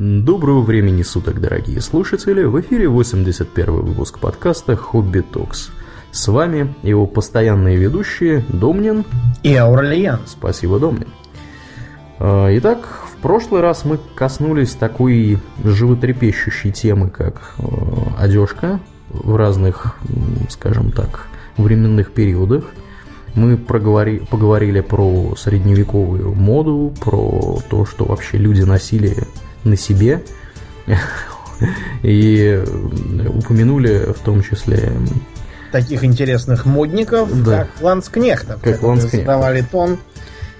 Доброго времени суток, дорогие слушатели! В эфире 81 выпуск подкаста «Хобби Токс». С вами его постоянные ведущие Домнин и Аурлиен. Спасибо, Домнин. А, итак, в прошлый раз мы коснулись такой животрепещущей темы, как э, одежка в разных, скажем так, временных периодах. Мы проговори, поговорили про средневековую моду, про то, что вообще люди носили на себе. И упомянули в том числе таких интересных модников, да. как Ланскнехтов, как которые задавали тон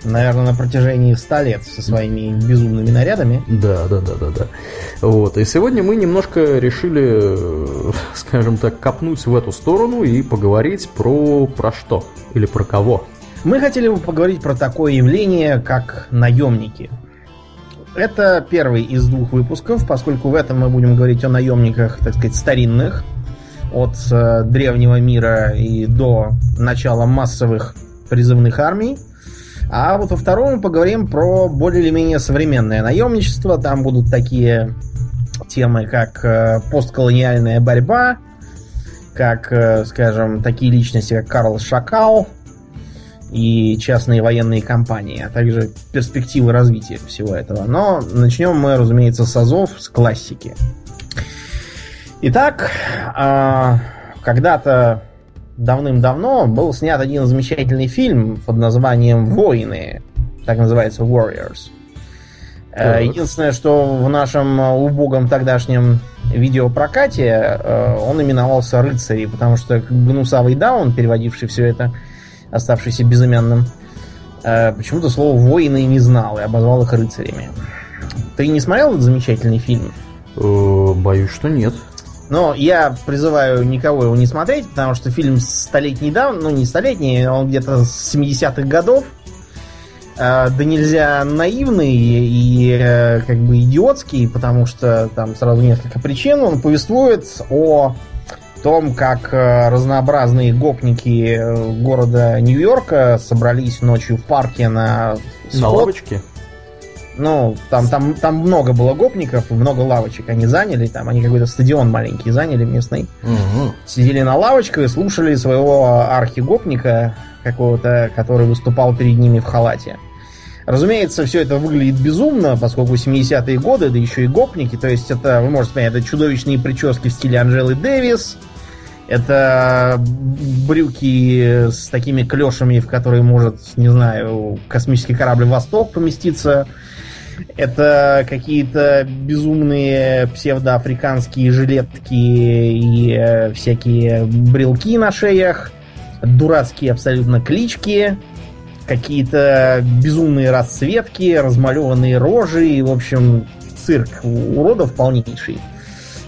наверное, на протяжении 100 лет со своими безумными нарядами. Да, да, да, да, да. Вот. И сегодня мы немножко решили, скажем так, копнуть в эту сторону и поговорить про, про что или про кого. Мы хотели бы поговорить про такое явление, как наемники. Это первый из двух выпусков, поскольку в этом мы будем говорить о наемниках, так сказать, старинных, от э, древнего мира и до начала массовых призывных армий. А вот во втором мы поговорим про более или менее современное наемничество. Там будут такие темы, как э, постколониальная борьба, как, э, скажем, такие личности, как Карл Шакал и частные военные компании, а также перспективы развития всего этого. Но начнем мы, разумеется, с азов, с классики. Итак, а, когда-то давным-давно был снят один замечательный фильм под названием «Воины». Так называется «Warriors». Э, так. Единственное, что в нашем убогом тогдашнем видеопрокате э, он именовался «Рыцари», потому что гнусавый Даун, переводивший все это, оставшийся безымянным, э, почему-то слово «воины» не знал и обозвал их рыцарями. Ты не смотрел этот замечательный фильм? Боюсь, что нет. Но я призываю никого его не смотреть, потому что фильм столетний давно, ну не столетний, он где-то с 70-х годов. Э, да нельзя наивный и э, как бы идиотский, потому что там сразу несколько причин. Он повествует о том, как э, разнообразные гопники города Нью-Йорка собрались ночью в парке на сход. На лавочке? Ну, там, там, там много было гопников, много лавочек они заняли, там они какой-то стадион маленький заняли местный. Угу. Сидели на лавочках и слушали своего архигопника какого-то, который выступал перед ними в халате. Разумеется, все это выглядит безумно, поскольку 70-е годы, да еще и гопники, то есть это, вы можете понять, это чудовищные прически в стиле Анжелы Дэвис, это брюки с такими клешами, в которые может, не знаю, космический корабль «Восток» поместиться, это какие-то безумные псевдоафриканские жилетки и э, всякие брелки на шеях, дурацкие абсолютно клички, какие-то безумные расцветки, размалеванные рожи, и, в общем, цирк уродов полнейший.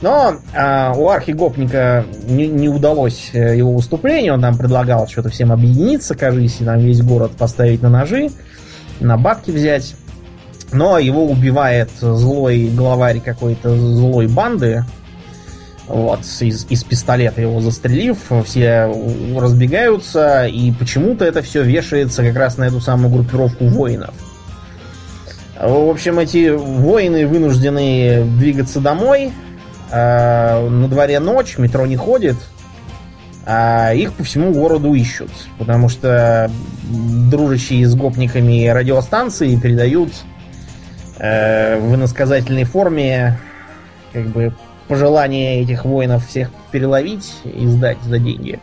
Но а, у архигопника не, не удалось э, его выступление, он там предлагал что-то всем объединиться, кажется, и там весь город поставить на ножи, на бабки взять. Но его убивает злой главарь какой-то злой банды. Вот, из, из пистолета его застрелив, все разбегаются, и почему-то это все вешается как раз на эту самую группировку воинов. В общем, эти воины вынуждены двигаться домой. А, на дворе ночь, метро не ходит. А их по всему городу ищут. Потому что дружащие с гопниками радиостанции передают э, в иносказательной форме как бы пожелание этих воинов всех переловить и сдать за деньги.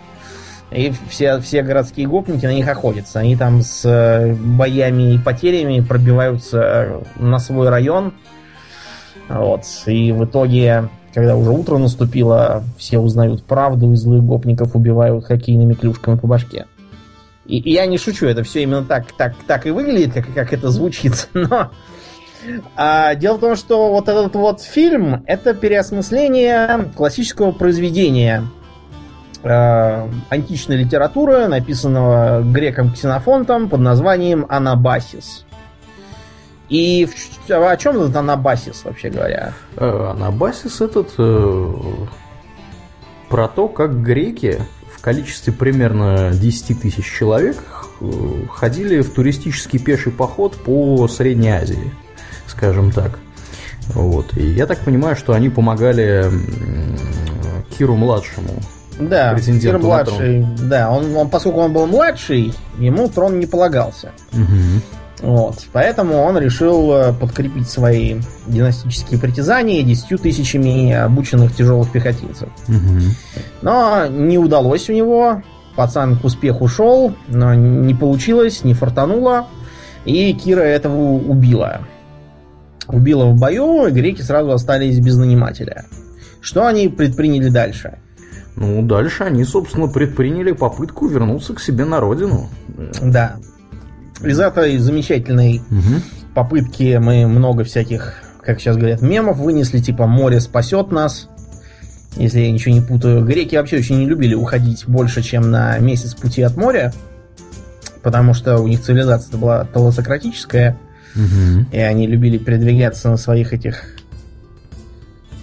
И все, все городские гопники на них охотятся. Они там с э, боями и потерями пробиваются на свой район. Вот. И в итоге, когда уже утро наступило, все узнают правду, и злых гопников убивают хоккейными клюшками по башке. И, и я не шучу, это все именно так, так, так и выглядит, как, как это звучит, но а, дело в том, что вот этот вот фильм это переосмысление классического произведения э, античной литературы, написанного греком Ксенофонтом под названием Анабасис. И в, о чем этот Анабасис, вообще говоря? Э, Анабасис этот э, про то, как греки в количестве примерно 10 тысяч человек э, ходили в туристический пеший поход по Средней Азии скажем так. Вот. И я так понимаю, что они помогали Киру младшему. Да, Кир младший, да, он, он, поскольку он был младший, ему трон не полагался. Угу. Вот, поэтому он решил э, подкрепить свои династические притязания десятью тысячами обученных тяжелых пехотинцев. Угу. Но не удалось у него, пацан к успеху шел, но не получилось, не фартануло, и Кира этого убила. Убила в бою, и греки сразу остались без нанимателя. Что они предприняли дальше? Ну, дальше они, собственно, предприняли попытку вернуться к себе на родину. Да. Из этой замечательной угу. попытки мы много всяких, как сейчас говорят, мемов вынесли, типа «Море спасет нас», если я ничего не путаю. Греки вообще очень не любили уходить больше, чем на месяц пути от моря, потому что у них цивилизация была толосократическая, угу. и они любили передвигаться на своих этих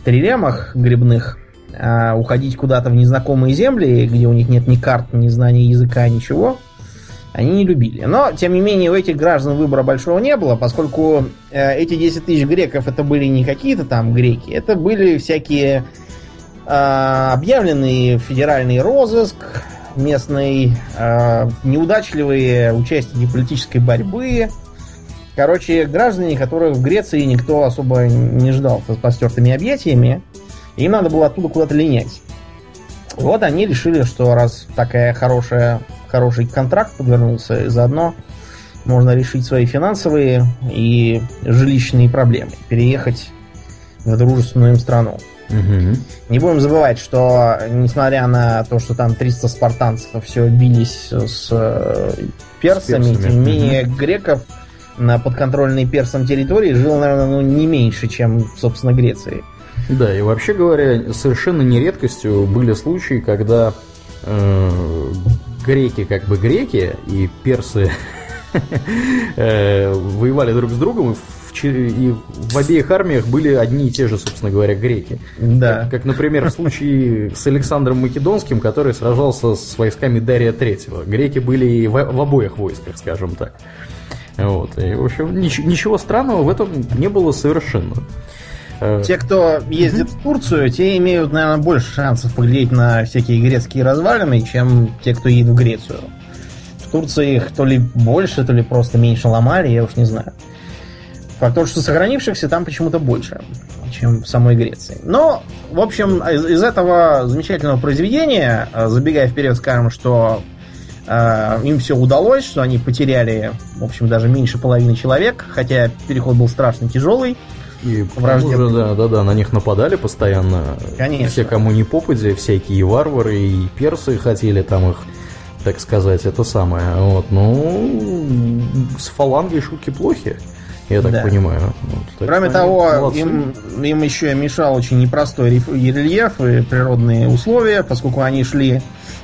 триремах грибных, а уходить куда-то в незнакомые земли, где у них нет ни карт, ни знаний языка, ничего, они не любили. Но, тем не менее, у этих граждан выбора большого не было, поскольку э, эти 10 тысяч греков это были не какие-то там греки, это были всякие э, объявленный федеральный розыск, местный, э, неудачливые участники политической борьбы, Короче, граждане, которых в Греции никто особо не ждал с постертыми объятиями, им надо было оттуда куда-то линять. Вот они решили, что раз такая хорошая, хороший контракт подвернулся, и заодно можно решить свои финансовые и жилищные проблемы, переехать в дружественную им страну. Угу. Не будем забывать, что несмотря на то, что там 300 спартанцев все бились с э, персами, с персами. тем не менее угу. греков на подконтрольной персам территории жило, наверное, ну, не меньше, чем, собственно, Греции. Да, и вообще говоря, совершенно не редкостью были случаи, когда э, греки как бы греки и персы э, воевали друг с другом, и в, и в обеих армиях были одни и те же, собственно говоря, греки. Да. Как, как например, в случае с Александром Македонским, который сражался с войсками Дария Третьего. Греки были в, в обоих войсках, скажем так. Вот. И, в общем, ничего, ничего странного в этом не было совершенно. Э, те, кто ездит в Турцию, те имеют, наверное, больше шансов поглядеть на всякие грецкие развалины, чем те, кто едет в Грецию. В Турции их то ли больше, то ли просто меньше ломали, я уж не знаю. Факт то, что сохранившихся там почему-то больше, чем в самой Греции. Но, в общем, из, из этого замечательного произведения, э, забегая вперед, скажем, что э, им все удалось, что они потеряли, в общем, даже меньше половины человек, хотя переход был страшно тяжелый. И уже, да, да, да, на них нападали постоянно. Конечно. Все, кому не попади, всякие варвары и персы хотели там их, так сказать, это самое. Вот, ну, с фалангой шутки плохи. Я так да. понимаю. Вот, Кроме того, им, им еще мешал очень непростой рельеф и природные условия, поскольку они шли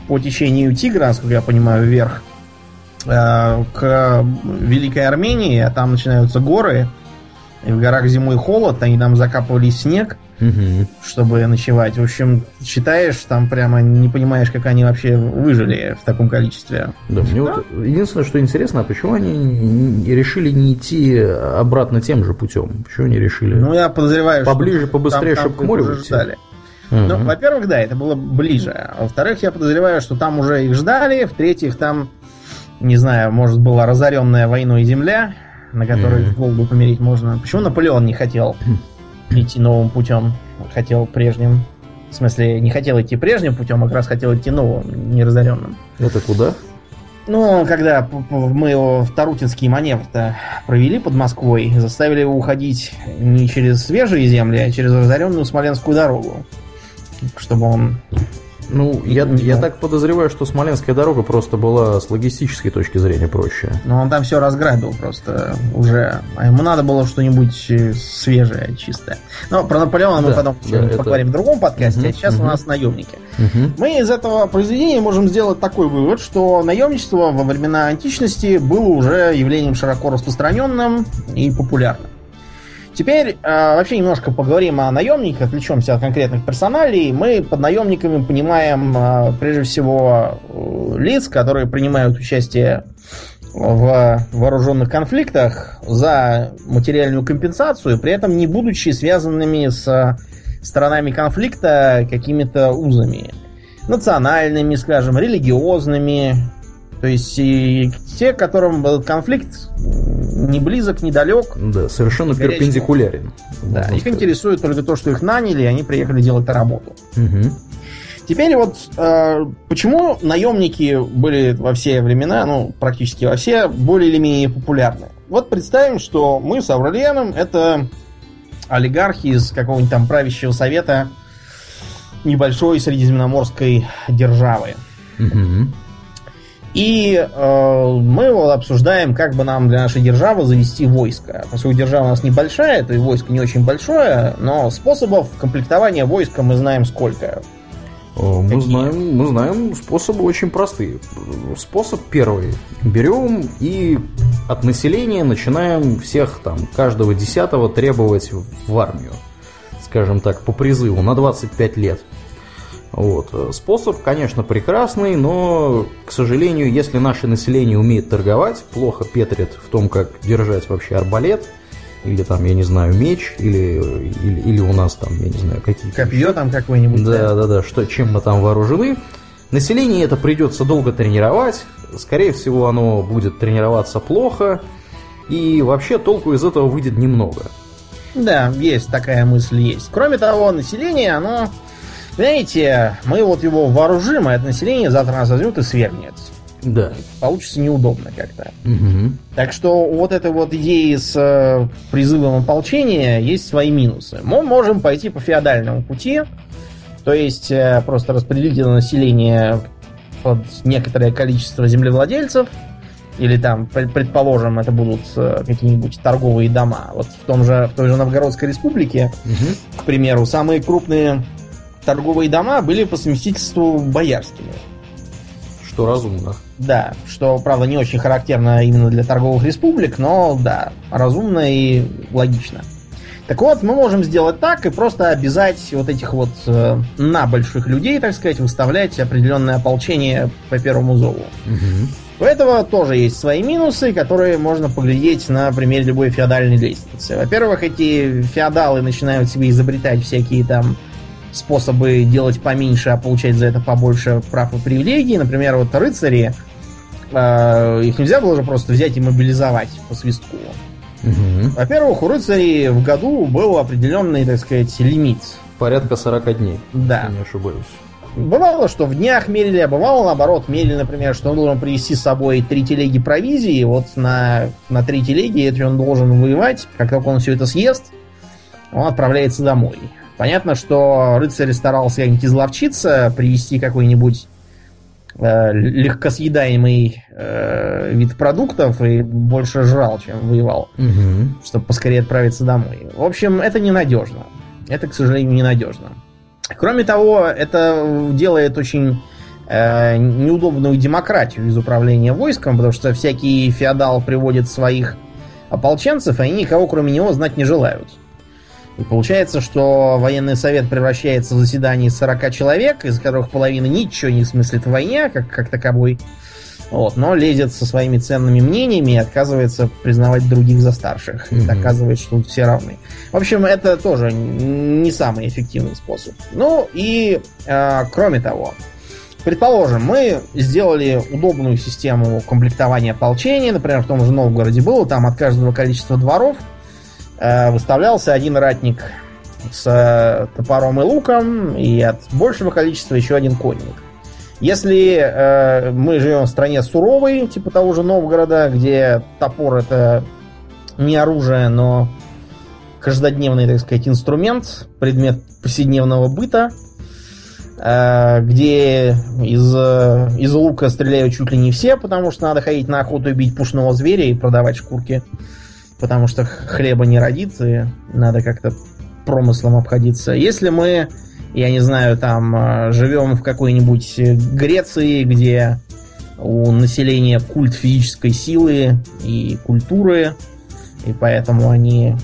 по течению Тигра, насколько я понимаю, вверх э, к Великой Армении, а там начинаются горы, и в горах зимой холод, они там закапывали снег, угу. чтобы ночевать. В общем, читаешь, там прямо не понимаешь, как они вообще выжили в таком количестве. Да, мне да? вот единственное, что интересно, а почему они решили не идти обратно тем же путем? Почему они решили? Ну, я подозреваю, поближе, что побыстрее, чтобы к морю выйти. Ждали. Uh-huh. Ну, во-первых, да, это было ближе. А во-вторых, я подозреваю, что там уже их ждали. В-третьих, там, не знаю, может, была разоренная войной земля, на которой mm-hmm. голоду помереть можно. Почему Наполеон не хотел идти новым путем? Хотел прежним. В смысле, не хотел идти прежним путем, а как раз хотел идти новым, неразоренным. Это куда? Ну, когда мы его в Тарутинский маневр-то провели под Москвой, заставили его уходить не через свежие земли, а через разоренную Смоленскую дорогу. Чтобы он ну, я, я так подозреваю, что Смоленская дорога просто была с логистической точки зрения проще. Ну, он там все разграбил просто уже. А ему надо было что-нибудь э, свежее, чистое. Но про Наполеона да, мы потом да, это... поговорим в другом подкасте, угу, а сейчас угу. у нас наемники. Угу. Мы из этого произведения можем сделать такой вывод, что наемничество во времена античности было уже явлением широко распространенным и популярным. Теперь э, вообще немножко поговорим о наемниках, отвлечемся от конкретных персоналей. Мы под наемниками понимаем э, прежде всего э, лиц, которые принимают участие в вооруженных конфликтах за материальную компенсацию, при этом не будучи связанными с сторонами конфликта какими-то узами. Национальными, скажем, религиозными. То есть и те, которым этот конфликт не близок, недалек. Да, совершенно перпендикулярен. Да, их сказать. интересует только то, что их наняли, и они приехали делать работу. Угу. Теперь вот э, почему наемники были во все времена, ну, практически во все, более или менее популярны? Вот представим, что мы с Аврелианом это олигархи из какого-нибудь там правящего совета небольшой средиземноморской державы. Угу. И э, мы вот обсуждаем, как бы нам для нашей державы завести войско. Поскольку держава у нас небольшая, то и войско не очень большое, но способов комплектования войска мы знаем сколько. Мы знаем, мы знаем способы очень простые. Способ первый. Берем и от населения начинаем всех там, каждого десятого требовать в армию. Скажем так, по призыву на 25 лет. Вот. Способ, конечно, прекрасный, но, к сожалению, если наше население умеет торговать, плохо петрит в том, как держать вообще арбалет – или там, я не знаю, меч, или, или, или у нас там, я не знаю, какие-то... Копье там какое-нибудь. Да, да, да, что, чем мы там вооружены. Население это придется долго тренировать, скорее всего оно будет тренироваться плохо, и вообще толку из этого выйдет немного. Да, есть такая мысль, есть. Кроме того, население, оно, знаете, мы вот его вооружим, а это население завтра нас возьмет и свергнет. Да. Получится неудобно как-то. Угу. Так что вот этой вот идеи с э, призывом ополчения есть свои минусы. Мы можем пойти по феодальному пути, то есть э, просто распределить это население под некоторое количество землевладельцев, или там, предположим, это будут э, какие-нибудь торговые дома. Вот в, том же, в той же Новгородской республике, угу. к примеру, самые крупные торговые дома были по совместительству боярскими. Что разумно. Да, что, правда, не очень характерно именно для торговых республик, но да, разумно и логично. Так вот, мы можем сделать так и просто обязать вот этих вот э, на больших людей, так сказать, выставлять определенное ополчение по первому зову. Угу. У этого тоже есть свои минусы, которые можно поглядеть на примере любой феодальной лестницы. Во-первых, эти феодалы начинают себе изобретать всякие там способы делать поменьше, а получать за это побольше прав и привилегий. Например, вот рыцари, э, их нельзя было же просто взять и мобилизовать по свистку. Угу. Во-первых, у рыцарей в году был определенный, так сказать, лимит. Порядка 40 дней, да. если не ошибаюсь. Бывало, что в днях мерили, а бывало наоборот, мерили, например, что он должен привезти с собой три телеги провизии, и вот на, на три телеги эти он должен воевать, как только он все это съест, он отправляется домой. Понятно, что рыцарь старался как-нибудь изловчиться, привести какой-нибудь э, легкосъедаемый э, вид продуктов и больше жрал, чем воевал, угу. чтобы поскорее отправиться домой. В общем, это ненадежно. Это, к сожалению, ненадежно. Кроме того, это делает очень э, неудобную демократию из управления войском, потому что всякий феодал приводит своих ополченцев, и они никого кроме него знать не желают. И получается, что военный совет превращается в заседание из 40 человек, из которых половина ничего не смыслит в войне, как, как таковой. Вот, но лезет со своими ценными мнениями и отказывается признавать других за старших. Mm-hmm. И доказывает, что тут все равны. В общем, это тоже не самый эффективный способ. Ну и э, кроме того, предположим, мы сделали удобную систему комплектования ополчения, например, в том же Новгороде было, там от каждого количества дворов выставлялся один ратник с э, топором и луком, и от большего количества еще один конник. Если э, мы живем в стране суровой, типа того же Новгорода, где топор это не оружие, но каждодневный, так сказать, инструмент, предмет повседневного быта, э, где из, из лука стреляют чуть ли не все, потому что надо ходить на охоту и бить пушного зверя и продавать шкурки потому что хлеба не родится, и надо как-то промыслом обходиться. Если мы, я не знаю, там э, живем в какой-нибудь Греции, где у населения культ физической силы и культуры, и поэтому они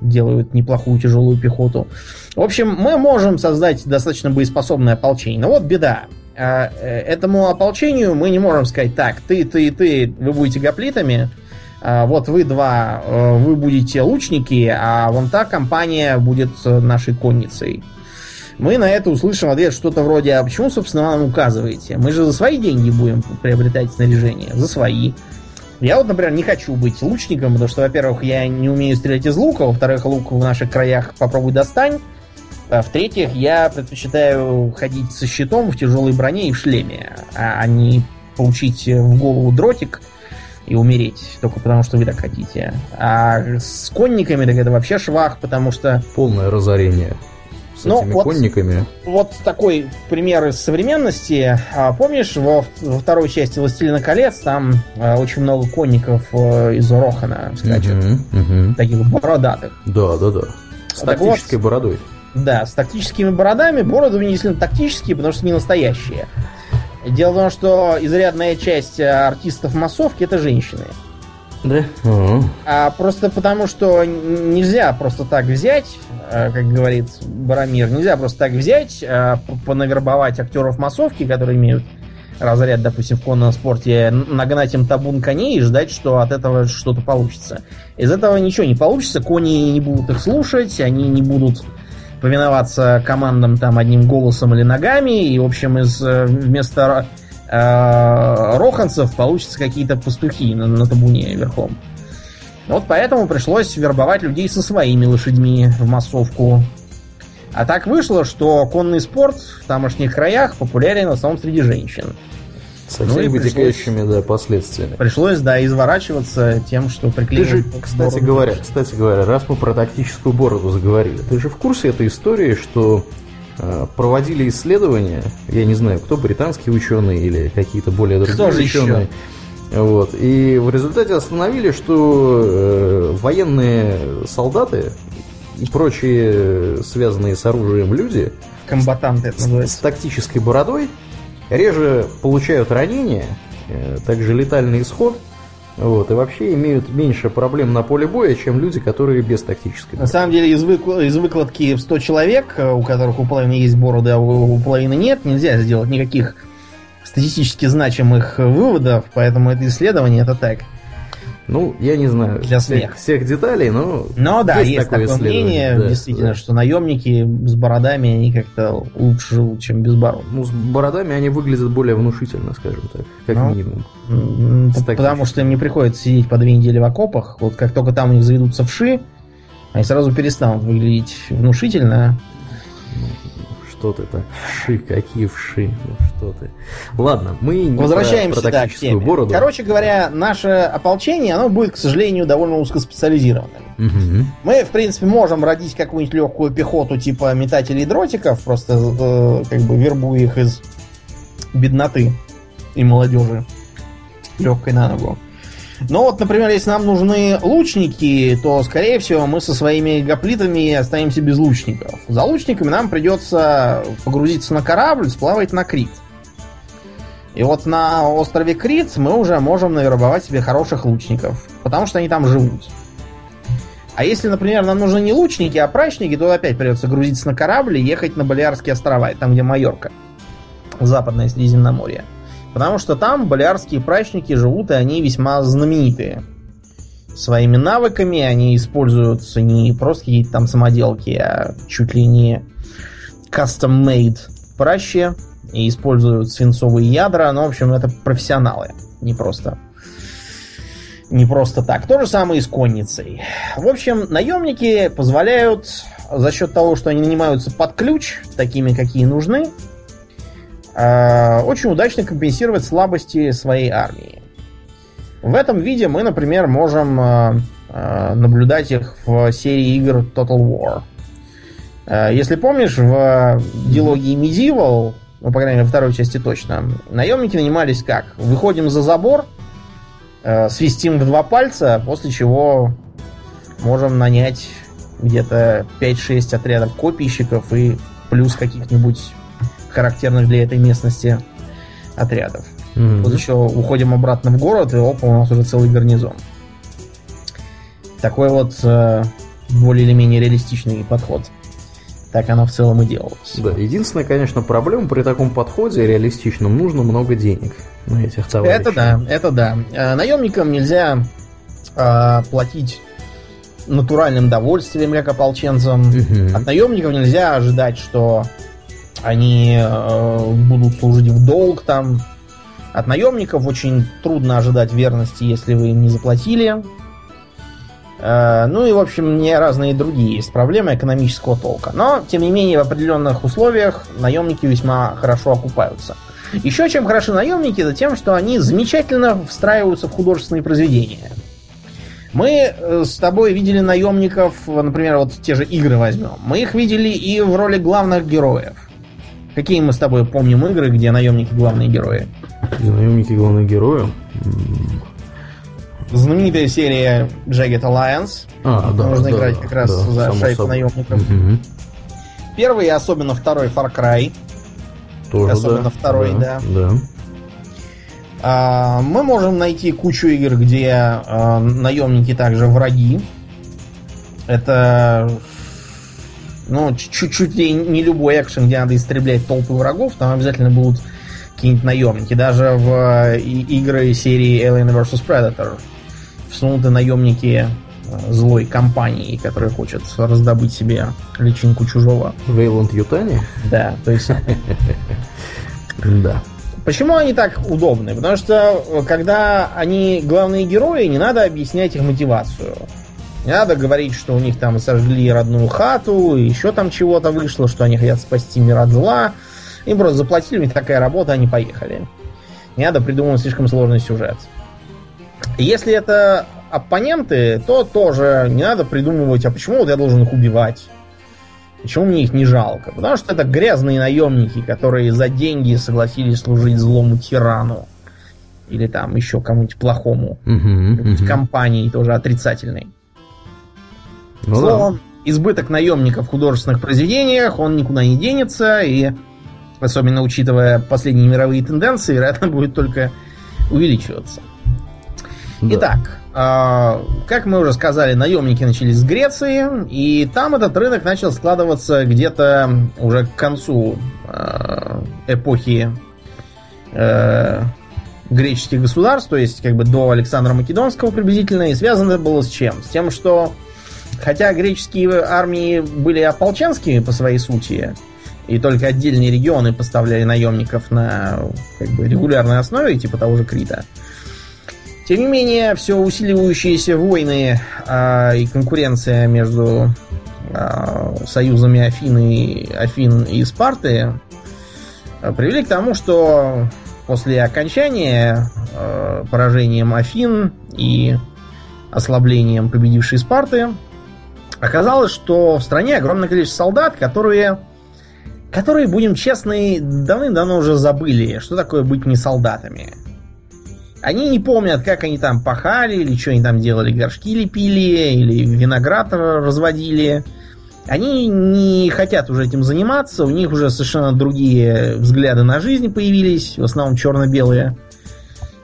делают неплохую тяжелую пехоту. В общем, мы можем создать достаточно боеспособное ополчение. Но вот беда. э, этому ополчению мы не можем сказать, так, ты, ты, ты, вы будете гоплитами, а, вот вы два, э, вы будете лучники, а вон та компания будет нашей конницей. Мы на это услышим ответ что-то вроде, а почему, собственно, вы нам указываете? Мы же за свои деньги будем приобретать снаряжение, за свои. Я вот, например, не хочу быть лучником, потому что, во-первых, я не умею стрелять из лука, во-вторых, лук в наших краях попробуй достань, а в-третьих, я предпочитаю ходить со щитом в тяжелой броне и в шлеме, а не получить в голову дротик – и умереть, только потому что вы так хотите. А с конниками так это вообще швах, потому что... Полное разорение с ну, этими вот, конниками. Вот такой пример из современности. А, помнишь, во, во второй части «Властелина колец» там а, очень много конников а, из Рохана скачет. Угу, угу. Таких бородатых. Да, да, да. С так тактической вот, бородой. Да, с тактическими бородами. Бороды не действительно тактические, потому что не настоящие. Дело в том, что изрядная часть э, артистов массовки это женщины. Да? А просто потому, что нельзя просто так взять, э, как говорит Барамир, нельзя просто так взять, э, понавербовать актеров массовки, которые имеют разряд, допустим, в конном спорте, нагнать им табун коней и ждать, что от этого что-то получится. Из этого ничего не получится, кони не будут их слушать, они не будут повиноваться командам там одним голосом или ногами, и, в общем, из э, вместо э, роханцев получится какие-то пастухи на, на табуне верхом. Вот поэтому пришлось вербовать людей со своими лошадьми в массовку. А так вышло, что конный спорт в тамошних краях популярен в основном среди женщин. Со всеми ну, вытекающими, да, последствиями. Пришлось, да, изворачиваться тем, что приклеили. Ты же, кстати говоря, кстати говоря, раз мы про тактическую бороду заговорили, ты же в курсе этой истории, что э, проводили исследования, я не знаю, кто британские ученые или какие-то более другие кто ученые. Еще? Вот. И в результате остановили, что э, военные солдаты и прочие связанные с оружием люди комбатанты называется. с тактической бородой реже получают ранения, э, также летальный исход, вот, и вообще имеют меньше проблем на поле боя, чем люди, которые без тактической. На самом деле, из, выкл... из выкладки в 100 человек, э, у которых у половины есть бороды, а у половины нет, нельзя сделать никаких статистически значимых выводов, поэтому это исследование это так. Ну, я не знаю Для всех, всех деталей, но... Но да, есть, есть такое, такое мнение, да, действительно, да. что наемники с бородами, они как-то лучше живут, чем без бород. Ну, с бородами они выглядят более внушительно, скажем так, как ну, минимум. Потому что им не приходится сидеть по две недели в окопах. Вот как только там у них заведутся вши, они сразу перестанут выглядеть внушительно, что ты так? Вши, какие вши? Ну что ты? Ладно, мы не Возвращаемся про, про да, к теме. бороду. Короче говоря, наше ополчение, оно будет, к сожалению, довольно узкоспециализированным. Угу. Мы, в принципе, можем родить какую-нибудь легкую пехоту типа метателей дротиков, просто э, как бы вербуя их из бедноты и молодежи легкой на ногу. Но вот, например, если нам нужны лучники, то, скорее всего, мы со своими гоплитами останемся без лучников. За лучниками нам придется погрузиться на корабль, сплавать на Крит. И вот на острове Крит мы уже можем навербовать себе хороших лучников, потому что они там живут. А если, например, нам нужны не лучники, а прачники, то опять придется грузиться на корабль и ехать на Балиарские острова, там, где Майорка, западное Средиземноморье. Потому что там балиарские прачники живут, и они весьма знаменитые. Своими навыками они используются не просто какие-то там самоделки, а чуть ли не custom-made пращи. И используют свинцовые ядра. Ну, в общем, это профессионалы. Не просто не просто так. То же самое и с конницей. В общем, наемники позволяют за счет того, что они нанимаются под ключ, такими, какие нужны, очень удачно компенсировать слабости своей армии. В этом виде мы, например, можем э, э, наблюдать их в серии игр Total War. Если помнишь, в дилогии Medieval, ну, по крайней мере, во второй части точно, наемники нанимались как? Выходим за забор, свистим в два пальца, после чего можем нанять где-то 5-6 отрядов копийщиков и плюс каких-нибудь характерных для этой местности отрядов. Mm-hmm. Вот еще уходим обратно в город, и опа, у нас уже целый гарнизон. Такой вот э, более или менее реалистичный подход Так оно в целом и делалось. Да, единственная, конечно, проблема при таком подходе реалистичном нужно много денег на этих товарищей. Это да, это да. Э, наемникам нельзя э, платить натуральным довольствием, как ополченцам. Мгм. От наемников нельзя ожидать, что они э, будут служить в долг там. От наемников очень трудно ожидать верности, если вы им не заплатили. Э, ну и, в общем, не разные другие есть проблемы экономического толка. Но, тем не менее, в определенных условиях наемники весьма хорошо окупаются. Еще чем хороши наемники, это тем, что они замечательно встраиваются в художественные произведения. Мы э, с тобой видели наемников, например, вот те же игры возьмем. Мы их видели и в роли главных героев. Какие мы с тобой помним игры, где наемники главные герои? И наемники главных героев. М, Знаменитая серия Jagged Alliance. А, да, Можно да, играть как раз да, за шайку собой. наемников. Мгм. Первый и особенно второй Far Cry. Тоже, Особенно да. второй, да. Да. А, мы можем найти кучу игр, где а, наемники также враги. Это ну, чуть-чуть ли не любой экшен, где надо истреблять толпы врагов, там обязательно будут какие-нибудь наемники. Даже в э, игры серии Alien vs. Predator всунуты наемники э, злой компании, которая хочет раздобыть себе личинку чужого. Вейланд Ютани? Да, то есть Да. Почему они так удобны? Потому что э, когда они главные герои, не надо объяснять их мотивацию. Не надо говорить, что у них там сожгли родную хату, еще там чего-то вышло, что они хотят спасти мир от зла. Им просто заплатили, у них такая работа, они поехали. Не надо придумывать слишком сложный сюжет. Если это оппоненты, то тоже не надо придумывать, а почему вот я должен их убивать? Почему мне их не жалко? Потому что это грязные наемники, которые за деньги согласились служить злому тирану. Или там еще кому-нибудь плохому. Какой-нибудь мгм. компании тоже отрицательной. Ну да. Избыток наемников в художественных произведениях, он никуда не денется, и особенно учитывая последние мировые тенденции, вероятно, будет только увеличиваться. Да. Итак, а, как мы уже сказали, наемники начались с Греции, и там этот рынок начал складываться где-то уже к концу а, эпохи э, греческих государств, то есть как бы до Александра Македонского приблизительно, и связано это было с чем? С тем, что хотя греческие армии были ополченскими по своей сути, и только отдельные регионы поставляли наемников на как бы, регулярной основе, типа того же Крита, тем не менее, все усиливающиеся войны а, и конкуренция между а, союзами Афины, Афин и Спарты а, привели к тому, что после окончания а, поражением Афин и ослаблением победившей Спарты оказалось, что в стране огромное количество солдат, которые, которые, будем честны, давным-давно уже забыли, что такое быть не солдатами. Они не помнят, как они там пахали, или что они там делали, горшки лепили, или виноград разводили. Они не хотят уже этим заниматься, у них уже совершенно другие взгляды на жизнь появились, в основном черно-белые.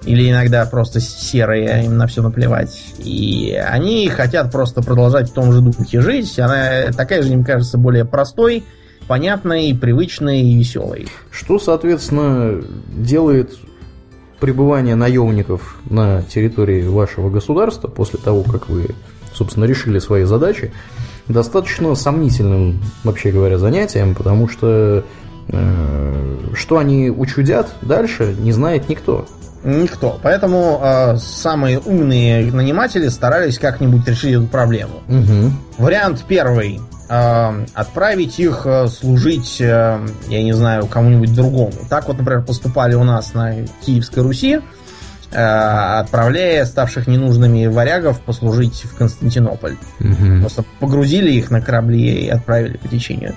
Или иногда просто серые, им на все наплевать. И они хотят просто продолжать в том же духе жить. Она такая же, им кажется, более простой, понятной, привычной и веселой. Что, соответственно, делает пребывание наемников на территории вашего государства после того, как вы, собственно, решили свои задачи, достаточно сомнительным, вообще говоря, занятием, потому что э, что они учудят дальше, не знает никто. Никто. Поэтому э, самые умные наниматели старались как-нибудь решить эту проблему. Угу. Вариант первый. Э, отправить их э, служить, э, я не знаю, кому-нибудь другому. Так вот, например, поступали у нас на Киевской Руси, э, отправляя ставших ненужными варягов послужить в Константинополь. Угу. Просто погрузили их на корабли и отправили по течению.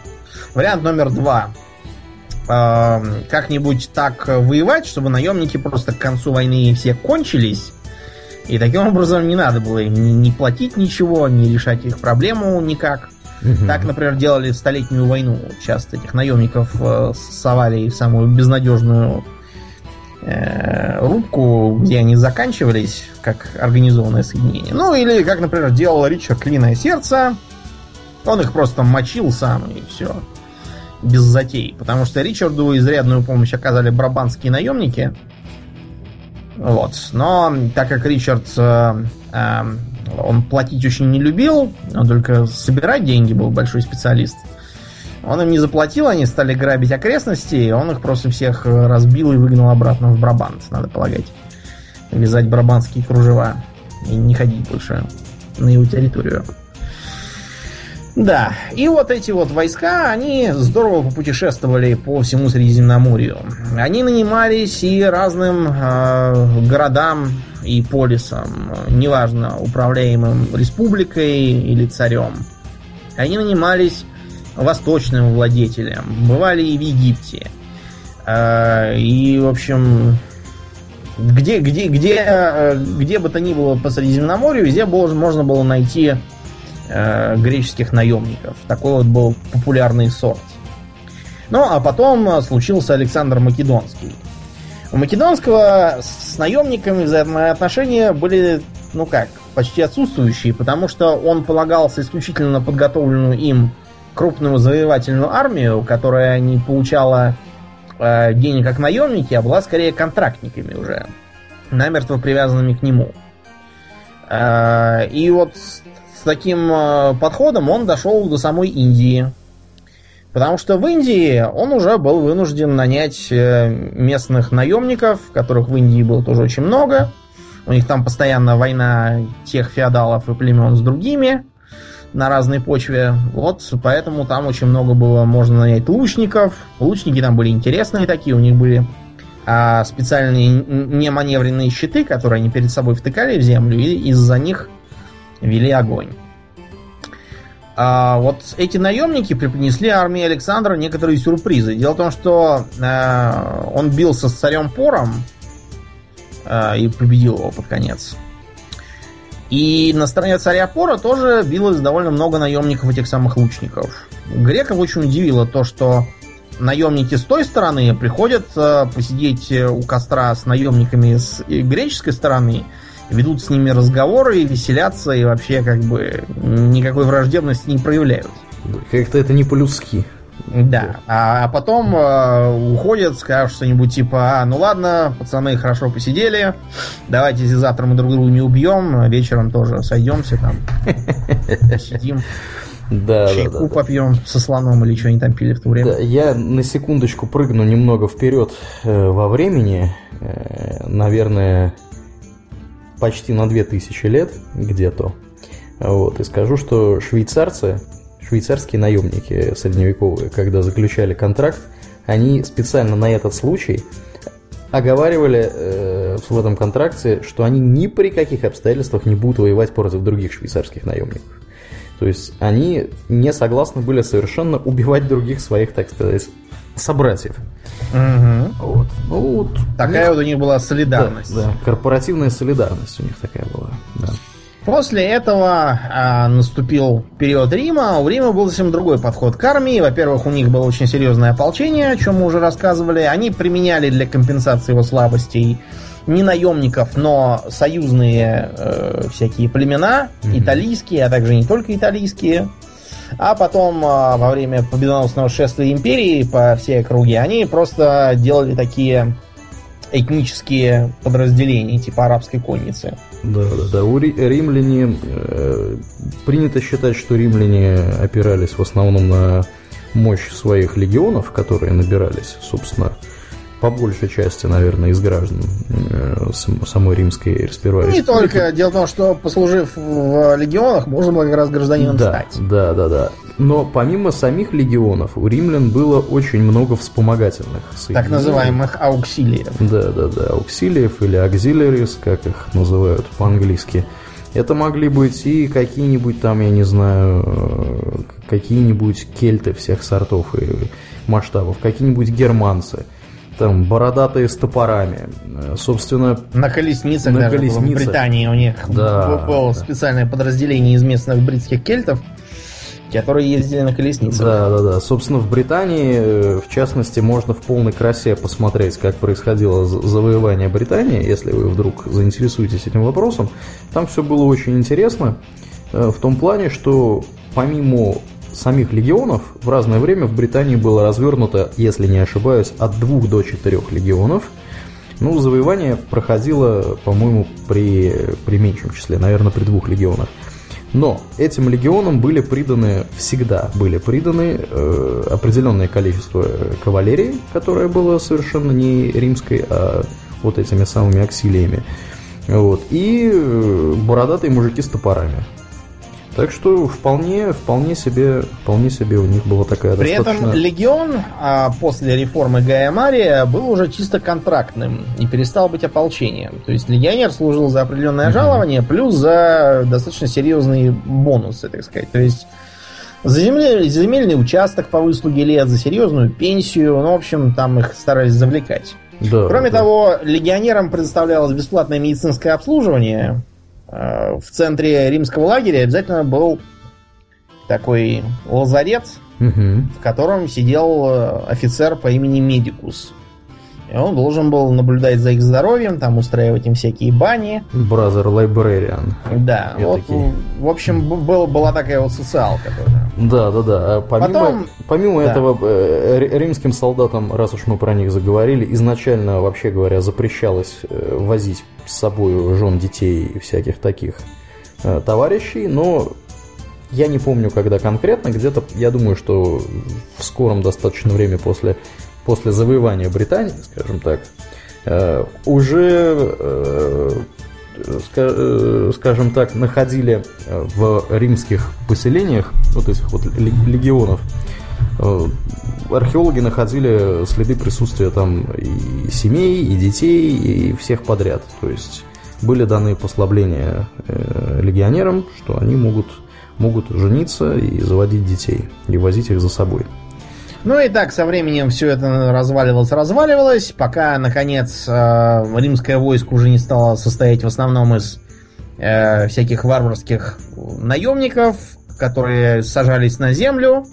Вариант номер два. Э, Как-нибудь так воевать, чтобы наемники просто к концу войны все кончились. И таким образом не надо было им ни, ни платить ничего, ни решать их проблему никак. Так, например, делали в Столетнюю войну. Часто этих наемников э, совали в самую безнадежную э, рубку, где они заканчивались, как организованное соединение. Ну, или, как, например, делал Ричард Клиное Сердце. Он их просто мочил сам и все. Без затей. Потому что Ричарду изрядную помощь оказали брабанские наемники. Вот. Но так как Ричард э, э, он платить очень не любил, он только собирать деньги был большой специалист. Он им не заплатил, они стали грабить окрестности, он их просто всех разбил и выгнал обратно в Брабант, надо полагать. Вязать брабанские кружева и не ходить больше на его территорию. Да, и вот эти вот войска, они здорово попутешествовали по всему Средиземноморью. Они нанимались и разным э, городам и полисам, неважно, управляемым республикой или царем. Они нанимались восточным владетелям, бывали и в Египте. Э, и, в общем, где, где, где, где бы то ни было по Средиземноморью, везде можно было найти э, греческих наемников. Такой вот был популярный сорт. Ну, а потом случился Александр Македонский. У Македонского с наемниками взаимоотношения были, ну как, почти отсутствующие, потому что он полагался исключительно на подготовленную им крупную завоевательную армию, которая не получала э, денег как наемники, а была скорее контрактниками уже, намертво привязанными к нему. Э, и вот таким э, подходом он дошел до самой Индии. Потому что в Индии он уже был вынужден нанять э, местных наемников, которых в Индии было тоже очень много. У них там постоянно война тех феодалов и племен с другими на разной почве. Вот, поэтому там очень много было, можно нанять лучников. Лучники там были интересные такие, у них были а, специальные неманевренные щиты, которые они перед собой втыкали в землю, и из-за них вели огонь. А вот эти наемники преподнесли армии Александра некоторые сюрпризы. Дело в том, что э, он бился с царем Пором э, и победил его под конец. И на стороне царя Пора тоже билось довольно много наемников этих самых лучников. Греков очень удивило то, что наемники с той стороны приходят э, посидеть у костра с наемниками с греческой стороны ведут с ними разговоры и веселятся, и вообще как бы никакой враждебности не проявляют. Как-то это не по-людски. Да. А, а потом э, уходят, скажут что-нибудь типа, а, ну ладно, пацаны хорошо посидели, давайте если завтра мы друг друга не убьем, вечером тоже сойдемся там, сидим. Да, Чайку да, да, попьем со слоном или что они там пили в то время. Да, я на секундочку прыгну немного вперед э, во времени. Э, наверное, почти на 2000 лет где-то. Вот, и скажу, что швейцарцы, швейцарские наемники средневековые, когда заключали контракт, они специально на этот случай оговаривали э, в этом контракте, что они ни при каких обстоятельствах не будут воевать против других швейцарских наемников. То есть они не согласны были совершенно убивать других своих, так сказать, собратьев. Угу. Вот. Ну, вот. Такая них... вот у них была солидарность. Да, да, корпоративная солидарность у них такая была. Да. После этого а, наступил период Рима. У Рима был совсем другой подход к армии. Во-первых, у них было очень серьезное ополчение, о чем мы уже рассказывали. Они применяли для компенсации его слабостей не наемников, но союзные э, всякие племена, mm италийские, а также не только италийские. А потом, а, во время победоносного шествия империи по всей округе, они просто делали такие этнические подразделения, типа арабской конницы. Да, да, да. У римляне э, принято считать, что римляне опирались в основном на мощь своих легионов, которые набирались, собственно, по большей части, наверное, из граждан э, самой римской сперва Не только. Дело в том, что послужив в легионах, можно было как раз гражданином да, стать. Да, да, да. Но помимо самих легионов, у римлян было очень много вспомогательных Так называемых ауксилиев. Да, да, да. Ауксилиев или auxiliaries, как их называют по-английски. Это могли быть и какие-нибудь там, я не знаю, э, какие-нибудь кельты всех сортов и масштабов, какие-нибудь германцы – там бородатые с топорами. Собственно, на колесницах на даже колесницах. в Британии у них да, было да. специальное подразделение из местных бритских кельтов, которые ездили на колесницах. Да, да, да. Собственно, в Британии, э, в частности, можно в полной красе посмотреть, как происходило завоевание Британии, если вы вдруг заинтересуетесь этим вопросом. Там все было очень интересно, э, в том плане, что помимо самих легионов в разное время в Британии было развернуто, если не ошибаюсь, от двух до четырех легионов. Ну, завоевание проходило, по-моему, при, при меньшем числе, наверное, при двух легионах. Но этим легионам были приданы, всегда были приданы э, определенное количество кавалерии, которое было совершенно не римской, а вот этими самыми аксилиями. Вот, и э, бородатые мужики с топорами. Так что вполне, вполне себе, вполне себе у них была такая При достаточно... этом легион а, после реформы Гая Мария был уже чисто контрактным и перестал быть ополчением. То есть легионер служил за определенное угу. жалование, плюс за достаточно серьезные бонусы, так сказать. То есть за земельный, земельный участок по выслуге лет, за серьезную пенсию. Ну, в общем, там их старались завлекать. Да, Кроме да. того, легионерам предоставлялось бесплатное медицинское обслуживание. Э, в центре римского лагеря обязательно был такой лазарет, угу. в котором сидел э, офицер по имени Медикус. И он должен был наблюдать за их здоровьем, там устраивать им всякие бани. Brother Librarian. Да, вот, в общем, был, была такая вот социалка тоже. Да, да, да. А помимо, Потом, помимо да. этого, э, римским солдатам, раз уж мы про них заговорили, изначально, вообще говоря, запрещалось э, возить с собой жен детей и всяких таких э, товарищей, но я не помню, когда конкретно, где-то, я думаю, что в скором достаточно время после после завоевания Британии, скажем так, э, уже, э, э, скажем так, находили в римских поселениях вот этих вот легионов, археологи находили следы присутствия там и семей, и детей, и всех подряд. То есть были даны послабления легионерам, что они могут, могут жениться и заводить детей, и возить их за собой. Ну и так, со временем все это разваливалось, разваливалось, пока, наконец, э, римское войско уже не стало состоять в основном из э, всяких варварских наемников, которые сажались на землю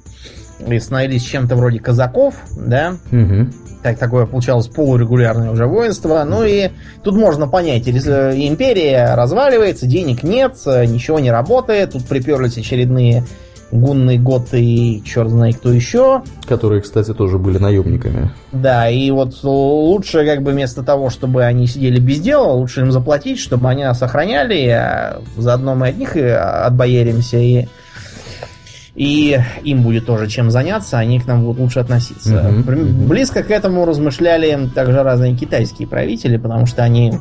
и становились чем-то вроде казаков, да. Угу. Так такое получалось полурегулярное уже воинство. Ну и тут можно понять, империя разваливается, денег нет, ничего не работает, тут приперлись очередные гунный год и черт знает кто еще. Которые, кстати, тоже были наемниками. Да, и вот лучше как бы вместо того, чтобы они сидели без дела, лучше им заплатить, чтобы они нас охраняли, а заодно мы от них и отбояримся, и, и им будет тоже чем заняться, они к нам будут лучше относиться. Uh-huh, uh-huh. Близко к этому размышляли также разные китайские правители, потому что они,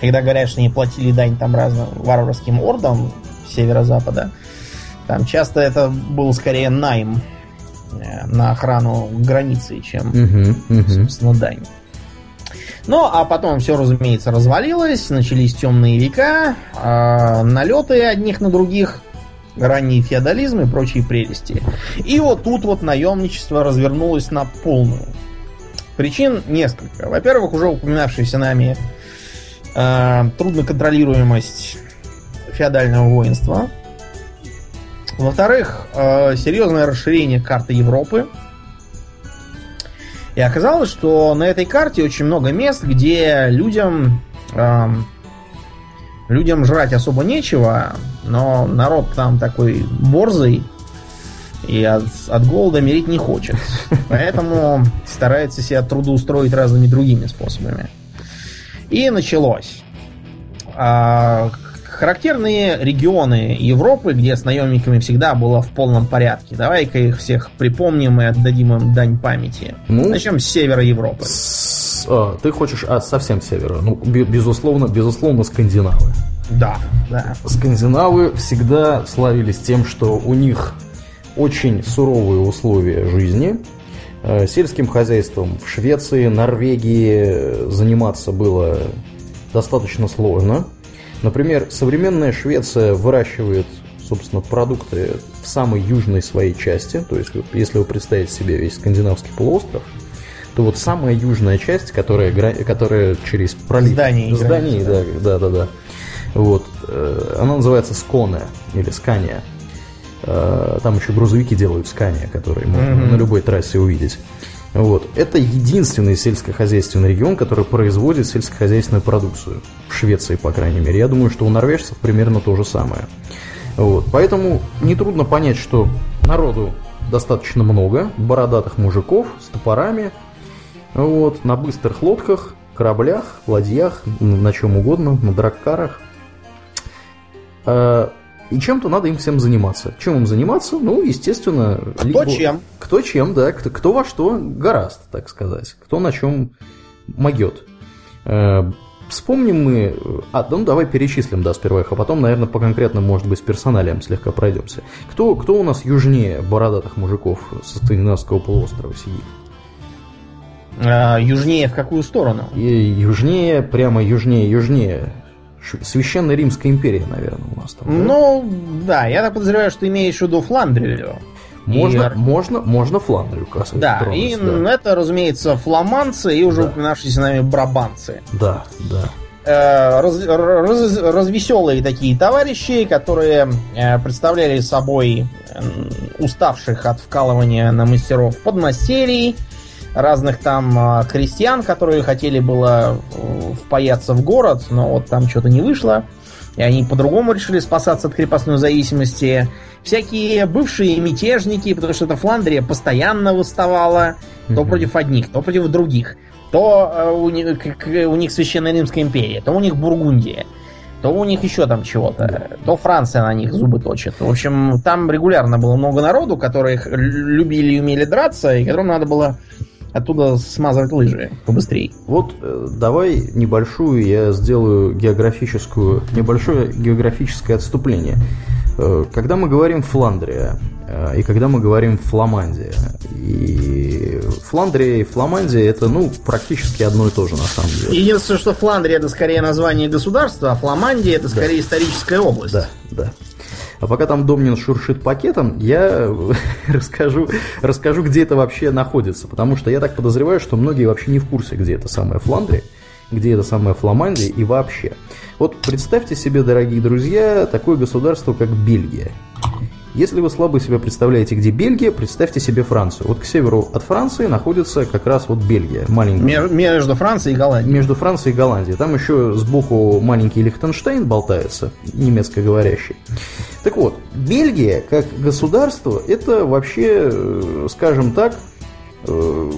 когда говорят, что они платили дань там разным варварским ордам северо-запада, там часто это был скорее найм э, на охрану границы, чем, uh-huh, uh-huh. собственно, дань. Ну, а потом все, разумеется, развалилось, начались темные века, э, налеты одних на других, ранний феодализм и прочие прелести. И вот тут вот наемничество развернулось на полную. Причин несколько. Во-первых, уже упоминавшаяся нами э, трудноконтролируемость феодального воинства. Во-вторых, э, серьезное расширение карты Европы. И оказалось, что на этой карте очень много мест, где людям эм, людям жрать особо нечего, но народ там такой борзый и от, от голода мирить не хочет. Поэтому старается себя трудоустроить разными другими способами. И началось. А, характерные регионы Европы, где с наемниками всегда было в полном порядке. Давай-ка их всех припомним и отдадим им дань памяти. Ну, Начнем с севера Европы. С, а, ты хочешь а, совсем севера? Ну, безусловно, безусловно, скандинавы. Да, да. Скандинавы всегда славились тем, что у них очень суровые условия жизни. Э, сельским хозяйством в Швеции, Норвегии заниматься было достаточно сложно. Например, современная Швеция выращивает, собственно, продукты в самой южной своей части. То есть, если вы представите себе весь скандинавский полуостров, то вот самая южная часть, которая, которая через пролив... Здание. Здание, да, да, да, да. Вот. Э, она называется Сконе или Скания. Э, там еще грузовики делают Скания, которые можно mm-hmm. на любой трассе увидеть. Вот. Это единственный сельскохозяйственный регион, который производит сельскохозяйственную продукцию. В Швеции, по крайней мере. Я думаю, что у норвежцев примерно то же самое. Вот. Поэтому нетрудно понять, что народу достаточно много, бородатых мужиков с топорами, вот, на быстрых лодках, кораблях, ладьях, на чем угодно, на драккарах. А, и чем-то надо им всем заниматься. Чем им заниматься? Ну, естественно... Кто либо... чем? Кто чем, да. Кто, кто во что гораст, так сказать. Кто на чем могет. Э, вспомним мы... А, ну давай перечислим, да, сперва их, а потом, наверное, по конкретным, может быть, с персоналием слегка пройдемся. Кто, кто у нас южнее бородатых мужиков со Скандинавского полуострова сидит? А, южнее в какую сторону? И южнее, прямо южнее, южнее. Священная Римская империя, наверное, у нас там. Ну, да, я так подозреваю, что имеешь в виду Фландрию. Можно, и... можно, можно Фландрию касаться. Да, тронуть, и да. это, разумеется, фламандцы и уже да. упоминавшиеся нами брабанцы. Да, да. Э, раз, раз, развеселые такие товарищи, которые э, представляли собой уставших от вкалывания на мастеров подмастерий, разных там а, крестьян, которые хотели было э, впаяться в город, но вот там что-то не вышло. И они по-другому решили спасаться от крепостной зависимости. Всякие бывшие мятежники, потому что эта Фландрия постоянно выставала то против одних, то против других. То э, у, них, у них Священная Римская империя, то у них Бургундия, то у них еще там чего-то, то Франция на них зубы точит. В общем, там регулярно было много народу, которые любили и умели драться, и которым надо было оттуда смазывать лыжи побыстрее. Вот э, давай небольшую я сделаю географическую, небольшое географическое отступление. Э, когда мы говорим Фландрия, э, и когда мы говорим Фламандия, и Фландрия и Фламандия это, ну, практически одно и то же на самом деле. Единственное, что Фландрия это скорее название государства, а Фламандия это скорее да. историческая область. Да, да. А пока там Домнин шуршит пакетом, я расскажу, расскажу, где это вообще находится. Потому что я так подозреваю, что многие вообще не в курсе, где это самая Фландрия, где это самая Фламандия и вообще. Вот представьте себе, дорогие друзья, такое государство, как Бельгия. Если вы слабо себе представляете, где Бельгия, представьте себе Францию. Вот к северу от Франции находится как раз вот Бельгия, маленькая. Между Францией и Голландией. Между Францией и Голландией. Там еще сбоку маленький Лихтенштейн болтается, немецкоговорящий. Так вот, Бельгия как государство, это вообще, э, скажем так, э,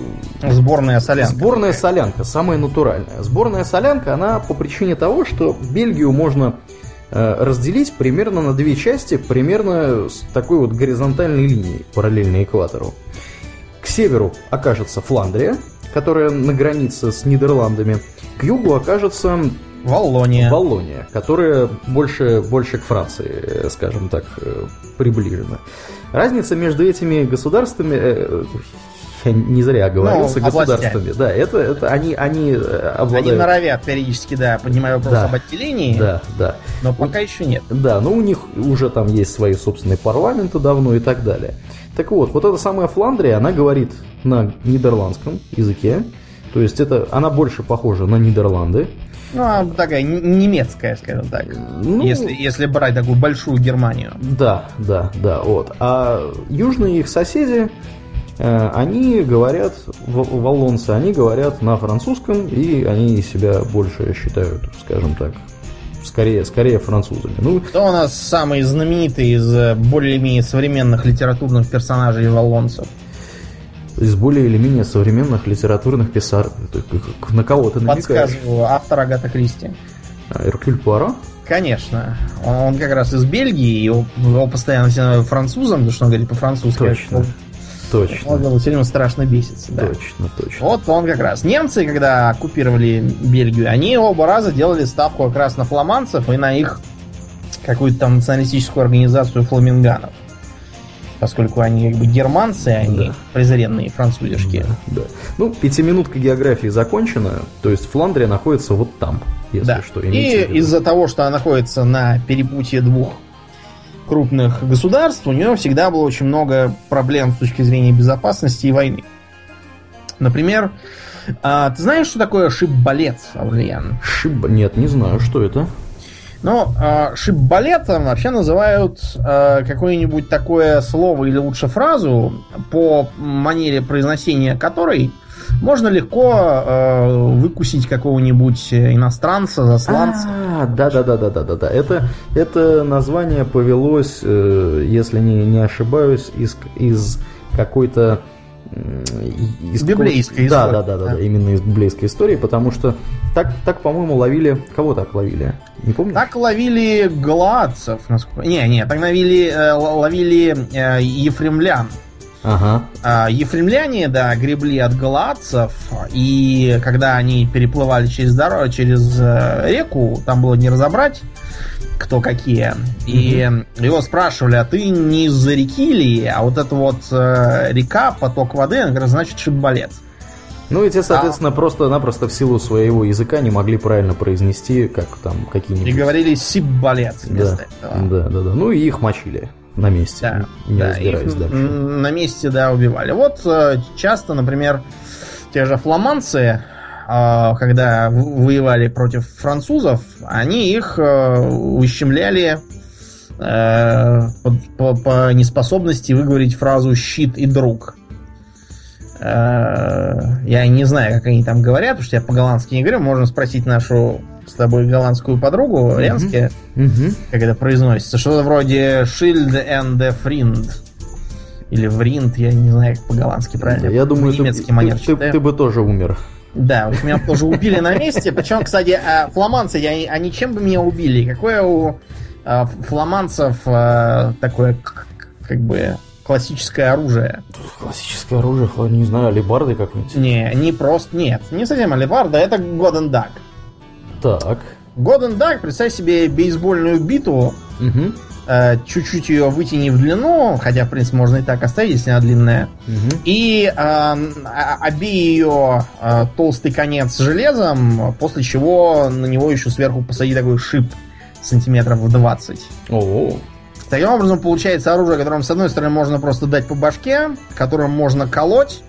Сборная солянка. Сборная солянка, самая натуральная. Сборная солянка, она по причине того, что Бельгию можно разделить примерно на две части, примерно с такой вот горизонтальной линией, параллельной экватору. К северу окажется Фландрия, которая на границе с Нидерландами. К югу окажется Валлония. Валлония, которая больше, больше к Франции, скажем так, э, приближена. Разница между этими государствами, э, я не зря оговорился, ну, государствами. Да, это, это они, они э, обладают... Они норовят периодически, да, поднимаю вопрос да, об отделении. Да, да. Но пока у... еще нет. Да, но у них уже там есть свои собственные парламенты давно и так далее. Так вот, вот эта самая Фландрия, она говорит на нидерландском языке. То есть это, она больше похожа на Нидерланды. Ну, она такая немецкая, скажем так. Ну, если, если брать такую большую Германию. Да, да, да, вот. А южные их соседи, они говорят, валлонцы, они говорят на французском, и они себя больше считают, скажем так, скорее, скорее французами. Ну, Кто у нас самый знаменитый из э, более-менее современных литературных персонажей валлонцев? Из более или менее современных литературных писар... На кого ты намекаешь? Подсказываю, автор Агата Кристи. А, Эркюль Пуаро? Конечно. Он, он как раз из Бельгии, его, его постоянно все французом, потому что он говорит по-французски. Точно. Точно. Он все время страшно бесится. Да. Точно, точно. Вот он как раз. Немцы, когда оккупировали Бельгию, они оба раза делали ставку как раз на фламандцев и на их какую-то там националистическую организацию фламинганов. Поскольку они как бы германцы, а они да. презренные французишки. Да, да. Ну, пятиминутка географии закончена. То есть Фландрия находится вот там, если да. что. И из-за того, что она находится на перепутье двух крупных государств, у нее всегда было очень много проблем с точки зрения безопасности и войны. Например, а, ты знаешь, что такое шиббалет, Аурлиан? Шиб... Нет, не знаю, что это. Ну, э, шиббалетом вообще называют э, какое-нибудь такое слово или лучше фразу, по манере произношения которой можно легко э, выкусить какого-нибудь иностранца, засланца. А, да, да, да, да, да, да, да. Это, это название повелось, э, если не, не ошибаюсь, из, из какой-то из библейской да, истории. Да, да, да, да, именно из библейской истории, потому что так, так по-моему, ловили... Кого так ловили? Не помню. Так ловили галаадцев. Насколько... Не, не, так ловили, э, ловили э, ефремлян. Ага. А, ефремляне, да, гребли от галаадцев, и когда они переплывали через дорогу, через э, реку, там было не разобрать, кто какие. И угу. его спрашивали, а ты не из-за реки ли? А вот эта вот э, река, поток воды, она, значит, шиббалец. Ну и те, соответственно, а... просто-напросто в силу своего языка не могли правильно произнести, как там какие-нибудь... И говорили сиббалец вместо да, этого. Да, да, да. Ну и их мочили на месте, да, не да, разбираясь дальше. На месте, да, убивали. Вот э, часто, например, те же фламандцы, э, когда воевали против французов, они их э, ущемляли по, по, по неспособности выговорить фразу «щит и друг». Я не знаю, как они там говорят, потому что я по-голландски не говорю. Можно спросить нашу с тобой голландскую подругу. Ленске, mm-hmm. как это произносится. Что-то вроде Shield and the Friend. Или Вринд, я не знаю, как по-голландски правильно. Я думаю, немецкий ты, манер ты, ты, ты бы тоже умер. Да, вот меня тоже убили на месте. Причем, кстати, а, фламандцы, они чем бы меня убили? Какое у а, фламандцев а, такое, как бы, классическое оружие? Классическое оружие, не знаю, алибарды как-нибудь? Не, не просто, нет, не совсем алибарда, это Годен Дак. Так. Годен Дак, представь себе бейсбольную биту, угу. э, чуть-чуть ее вытяни в длину, хотя, в принципе, можно и так оставить, если она длинная, угу. и э, обей ее э, толстый конец железом, после чего на него еще сверху посади такой шип сантиметров в 20. О-о. Таким образом, получается оружие, которым, с одной стороны, можно просто дать по башке, которым можно колоть,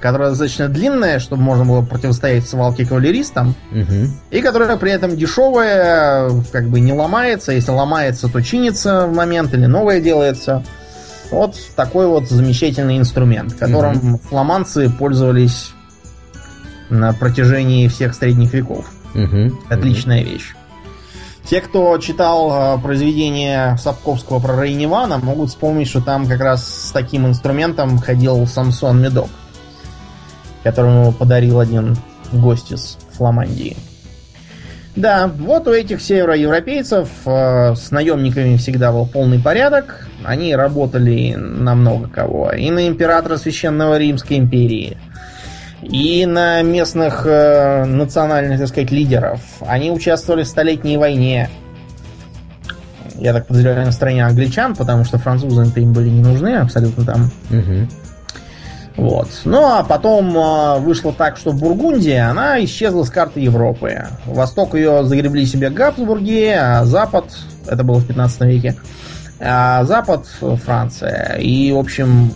которая достаточно длинная, чтобы можно было противостоять свалке кавалеристам, угу. и которая при этом дешевая, как бы не ломается. Если ломается, то чинится в момент или новое делается. Вот такой вот замечательный инструмент, которым угу. фламандцы пользовались на протяжении всех средних веков. Угу. Отличная угу. вещь. Те, кто читал э, произведение Сапковского про Рейнивана, могут вспомнить, что там как раз с таким инструментом ходил Самсон Медок которому подарил один гость из Фламандии. Да, вот у этих североевропейцев э, с наемниками всегда был полный порядок. Они работали на много кого. И на императора Священного Римской империи, и на местных э, национальных, так сказать, лидеров. Они участвовали в Столетней войне. Я так подозреваю, на стороне англичан, потому что французы-то им были не нужны абсолютно там. Угу. Вот. Ну а потом э, вышло так, что Бургундия, она исчезла с карты Европы. Восток ее загребли себе Габсбурги, а Запад, это было в 15 веке, а Запад Франция. И, в общем,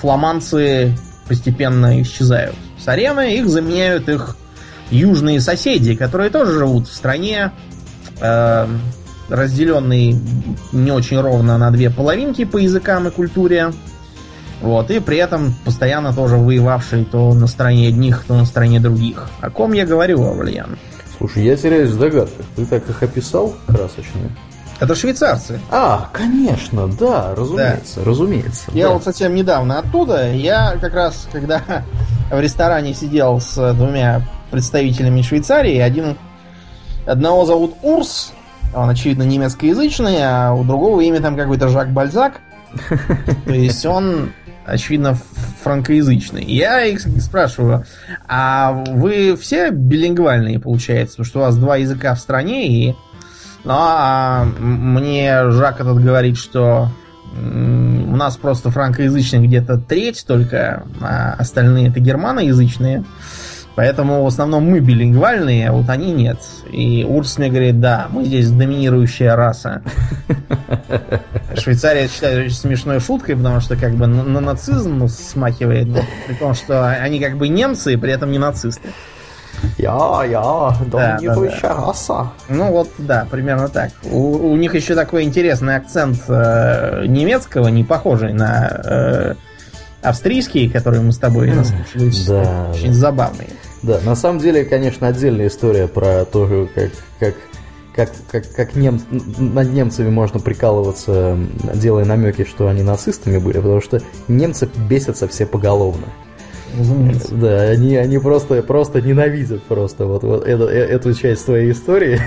фламандцы постепенно исчезают с арены, их заменяют их южные соседи, которые тоже живут в стране, э, разделенной не очень ровно на две половинки по языкам и культуре. Вот, и при этом постоянно тоже воевавший то на стороне одних, то на стороне других. О ком я говорю, Авлиян? Слушай, я теряюсь в догадках. Ты так их описал красочно? Это швейцарцы. А, конечно, да, разумеется, да. разумеется. Я да. вот совсем недавно оттуда, я как раз, когда в ресторане сидел с двумя представителями Швейцарии, один, одного зовут Урс, он, очевидно, немецкоязычный, а у другого имя там какой-то Жак Бальзак. То есть он очевидно, франкоязычный. Я их спрашиваю, а вы все билингвальные, получается? Потому что у вас два языка в стране, и... Ну, а мне Жак этот говорит, что у нас просто франкоязычных где-то треть только, а остальные это германоязычные. Поэтому в основном мы билингвальные, а вот они нет. И Урс мне говорит, да, мы здесь доминирующая раса. Швейцария считает очень смешной шуткой, потому что как бы на нацизм смахивает, при том, что они как бы немцы, и при этом не нацисты. Я, я, доминирующая да, да, да. раса. Ну вот, да, примерно так. У, у них еще такой интересный акцент э, немецкого, не похожий на э, австрийские, которые мы с тобой наслушались, да, очень да. забавные. Да, на самом деле, конечно, отдельная история про то, как, как как, как, как нем, над немцами можно прикалываться, делая намеки, что они нацистами были, потому что немцы бесятся все поголовно. Разумеется. Да, они, они просто, просто ненавидят просто вот, вот эту, э, эту часть своей истории.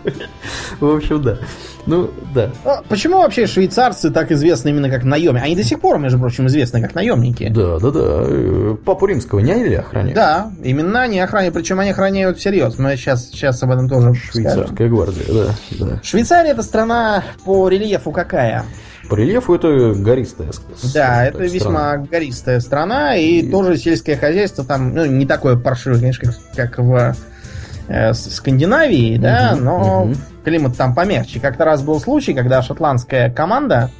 В общем, да. Ну, да. А почему вообще швейцарцы так известны именно как наемники? Они до сих пор, между прочим, известны как наемники. Да, да, да. Папу Римского не они охраняют? Да, именно они охраняют, причем они охраняют всерьез. Мы сейчас, сейчас об этом тоже Швейцарская скажем. гвардия, да, да. Швейцария это страна по рельефу какая? По рельефу это гористая Да, это страна. весьма гористая страна, и, и тоже сельское хозяйство там ну, не такое паршивое, конечно, как, как в э, Скандинавии, да, угу, но угу. климат там помягче. Как-то раз был случай, когда шотландская команда,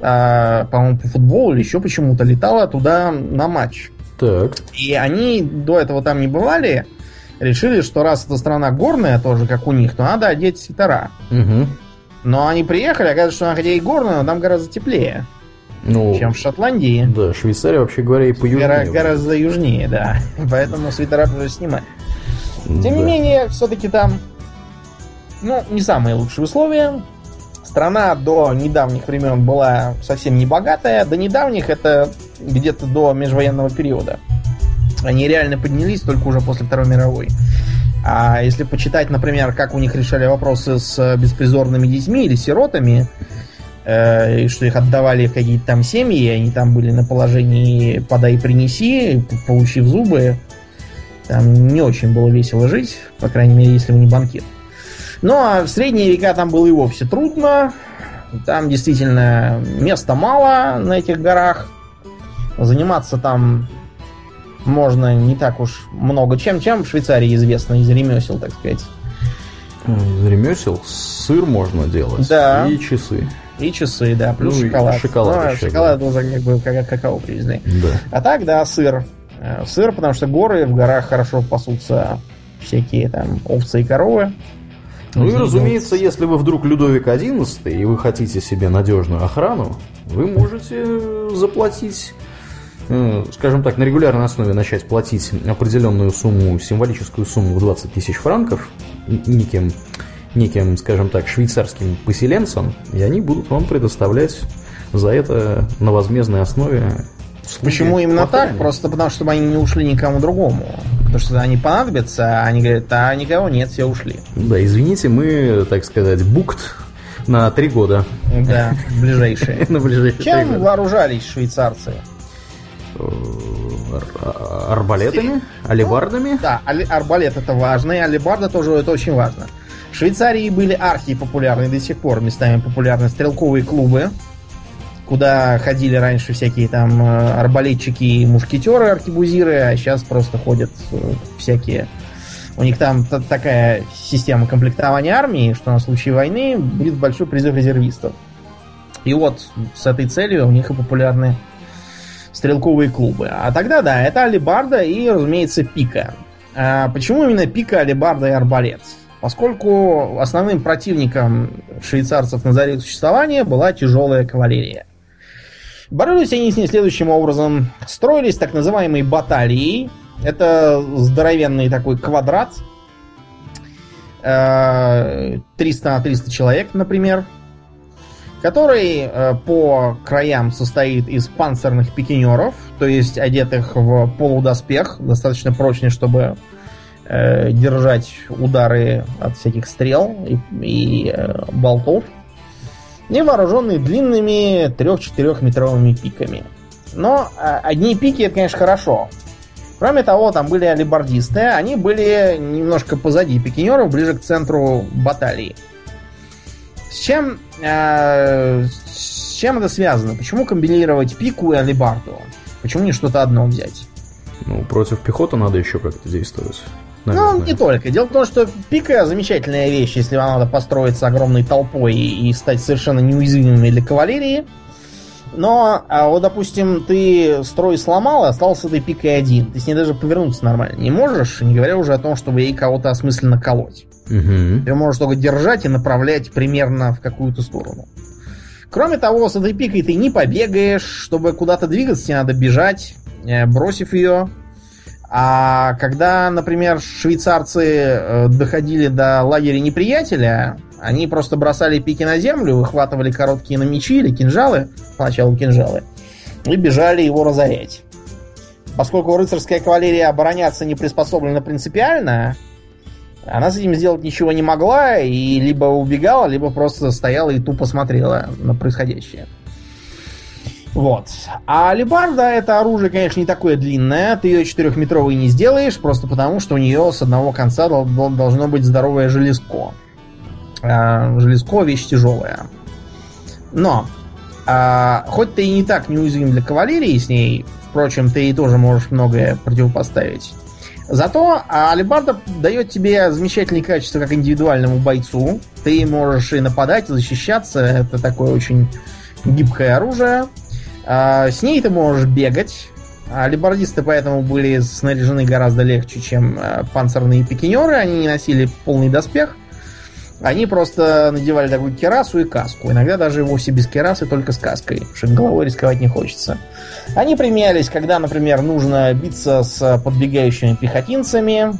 э, по-моему, по футболу или еще почему-то летала туда на матч. Так. И они до этого там не бывали, решили, что раз эта страна горная тоже, как у них, то надо одеть свитера. Угу. Но они приехали, оказывается, что она хотя и горная, но там гораздо теплее. Ну, чем в Шотландии. Да, Швейцария, вообще говоря, и поюжнее. Гора- гораздо южнее, да. Поэтому свитера пришлось снимать. Тем да. не менее, все-таки там, ну, не самые лучшие условия. Страна до недавних времен была совсем не богатая. До недавних это где-то до межвоенного периода. Они реально поднялись только уже после Второй мировой. А если почитать, например, как у них решали вопросы с беспризорными детьми или сиротами, э, и что их отдавали в какие-то там семьи, они там были на положении подай принеси, получив зубы, там не очень было весело жить, по крайней мере, если вы не банкир. Ну, а в средние века там было и вовсе трудно. Там действительно места мало на этих горах. Заниматься там можно не так уж много чем, чем в Швейцарии известно из ремесел, так сказать. Из ремесел сыр можно делать. Да. И часы. И часы, да, плюс ну, шоколад. Шоколад, ну, еще, шоколад да. уже как бы как какао привезли. Да. А так, да, сыр. Э, сыр, потому что горы, в горах хорошо пасутся всякие там овцы и коровы. Ну и, разумеется, если вы вдруг Людовик XI и вы хотите себе надежную охрану, вы можете заплатить скажем так, на регулярной основе начать платить определенную сумму, символическую сумму в 20 тысяч франков неким, неким, скажем так, швейцарским поселенцам, и они будут вам предоставлять за это на возмездной основе Почему именно так? Просто потому, чтобы они не ушли никому другому. Потому что они понадобятся, а они говорят, а никого нет, все ушли. Да, извините, мы, так сказать, букт на три года. Да, ближайшие. На ближайшие Чем вооружались швейцарцы? Арбалетами, алибардами. да, арбалет это важно, и алибарда тоже это очень важно. В Швейцарии были архи популярны до сих пор, местами популярны стрелковые клубы, куда ходили раньше всякие там э, арбалетчики и мушкетеры, аркебузиры, а сейчас просто ходят э, всякие... У них там такая система комплектования армии, что на случай войны будет большой призыв резервистов. И вот с этой целью у них и популярны стрелковые клубы. А тогда, да, это алибарда и, разумеется, пика. А почему именно пика, алибарда и арбалет? Поскольку основным противником швейцарцев на заре существования была тяжелая кавалерия. Боролись они с ней следующим образом. Строились так называемые баталии. Это здоровенный такой квадрат. 300 на 300 человек, например который э, по краям состоит из панцирных пикинеров, то есть одетых в полудоспех, достаточно прочный, чтобы э, держать удары от всяких стрел и, и э, болтов, и вооруженные длинными 3-4 метровыми пиками. Но э, одни пики это, конечно, хорошо. Кроме того, там были алибардисты, они были немножко позади пикинеров, ближе к центру баталии. С чем, э, с чем это связано? Почему комбинировать пику и алибарду? Почему не что-то одно взять? Ну, против пехоты надо еще как-то действовать. Ну, Наверное. Ну, не только. Дело в том, что пика замечательная вещь, если вам надо построиться огромной толпой и, и стать совершенно неуязвимыми для кавалерии. Но, а вот, допустим, ты строй сломал, и остался этой пикой один. Ты с ней даже повернуться нормально не можешь, не говоря уже о том, чтобы ей кого-то осмысленно колоть. Угу. Ты можешь только держать и направлять примерно в какую-то сторону. Кроме того, с этой пикой ты не побегаешь, чтобы куда-то двигаться, тебе надо бежать, э, бросив ее. А когда, например, швейцарцы э, доходили до лагеря неприятеля, они просто бросали пики на землю, выхватывали короткие на мечи или кинжалы, поначалу кинжалы, и бежали его разорять. Поскольку рыцарская кавалерия обороняться не приспособлена принципиально, она с этим сделать ничего не могла и либо убегала, либо просто стояла и тупо смотрела на происходящее. Вот. А алебарда это оружие, конечно, не такое длинное. Ты ее четырехметровой не сделаешь, просто потому, что у нее с одного конца должно быть здоровое железко. А, железко вещь тяжелая. Но, а, хоть ты и не так неуязвим для кавалерии с ней, впрочем, ты ей тоже можешь многое противопоставить. Зато Алибарда дает тебе замечательные качества как индивидуальному бойцу. Ты можешь и нападать, и защищаться. Это такое очень гибкое оружие. А, с ней ты можешь бегать. Алибардисты поэтому были снаряжены гораздо легче, чем а, панцирные пикинеры. Они не носили полный доспех. Они просто надевали такую керасу и каску. Иногда даже вовсе без керасы, только с каской, потому что головой рисковать не хочется. Они применялись, когда, например, нужно биться с подбегающими пехотинцами,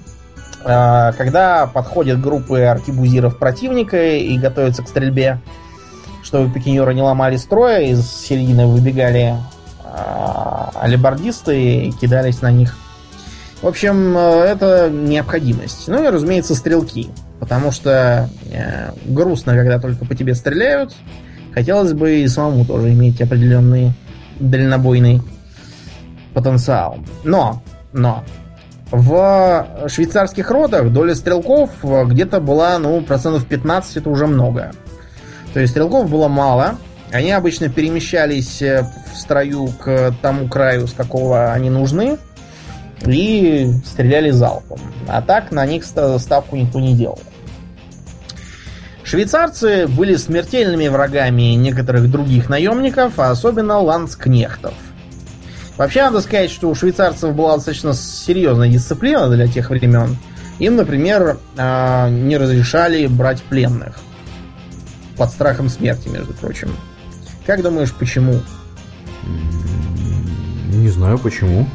а, когда подходят группы аркибузиров противника и готовятся к стрельбе, чтобы пикинеры не ломали строя, из середины выбегали а, алибардисты и кидались на них. В общем, э, это необходимость. Ну и, разумеется, стрелки. Потому что э, грустно, когда только по тебе стреляют. Хотелось бы и самому тоже иметь определенный дальнобойный потенциал. Но, но, в швейцарских родах доля стрелков где-то была, ну, процентов 15, это уже много. То есть стрелков было мало. Они обычно перемещались э, в строю к тому краю, с какого они нужны, и стреляли залпом. А так на них ставку никто не делал. Швейцарцы были смертельными врагами некоторых других наемников, а особенно ландскнехтов. Вообще, надо сказать, что у швейцарцев была достаточно серьезная дисциплина для тех времен. Им, например, а, не разрешали брать пленных. Под страхом смерти, между прочим. Как думаешь, почему? Не знаю почему.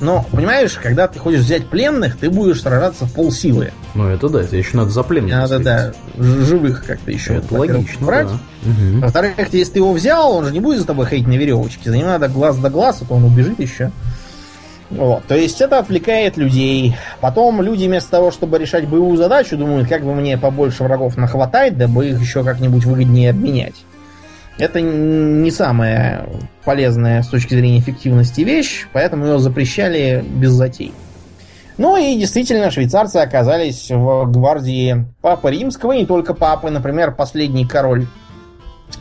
Но, понимаешь, когда ты хочешь взять пленных, ты будешь сражаться в полсилы. Ну, это да, это еще надо за пленных. Надо, да, живых как-то еще. Это логично, брать. Да. Угу. Во-вторых, если ты его взял, он же не будет за тобой ходить на веревочке. За ним надо глаз до глаз, а то он убежит еще. Вот. То есть это отвлекает людей. Потом люди вместо того, чтобы решать боевую задачу, думают, как бы мне побольше врагов нахватать, дабы их еще как-нибудь выгоднее обменять. Это не самая полезная с точки зрения эффективности вещь, поэтому ее запрещали без затей. Ну и действительно, швейцарцы оказались в гвардии Папы Римского, и не только Папы. Например, последний король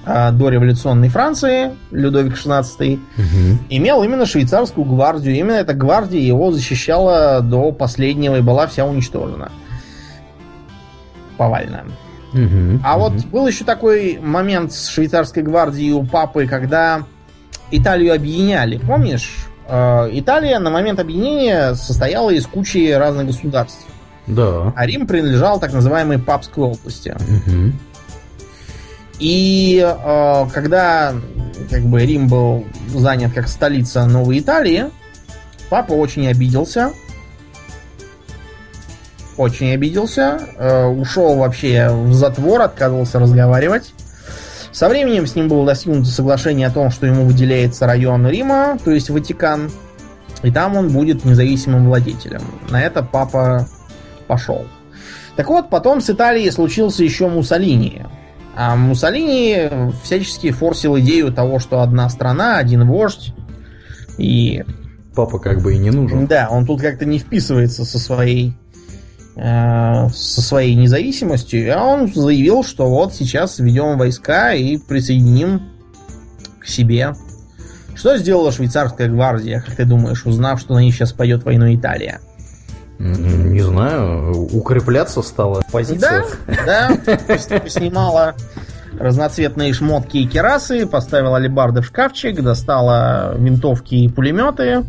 э, дореволюционной Франции, Людовик XVI, угу. имел именно швейцарскую гвардию. Именно эта гвардия его защищала до последнего и была вся уничтожена. Повально. Угу, а угу. вот был еще такой момент с швейцарской гвардией у папы, когда Италию объединяли. Помнишь? Э, Италия на момент объединения состояла из кучи разных государств. Да. А Рим принадлежал так называемой папской области. Угу. И э, когда как бы Рим был занят как столица Новой Италии, папа очень обиделся очень обиделся, э, ушел вообще в затвор, отказывался разговаривать. Со временем с ним было достигнуто соглашение о том, что ему выделяется район Рима, то есть Ватикан, и там он будет независимым владетелем. На это папа пошел. Так вот, потом с Италией случился еще Муссолини. А Муссолини всячески форсил идею того, что одна страна, один вождь, и... Папа как бы и не нужен. Да, он тут как-то не вписывается со своей со своей независимостью, а он заявил, что вот сейчас введем войска и присоединим к себе. Что сделала швейцарская гвардия, как ты думаешь, узнав, что на них сейчас пойдет войну Италия? Не знаю, укрепляться позициях. Да, да, снимала разноцветные шмотки и керасы, поставила алебарды в шкафчик, достала винтовки и пулеметы,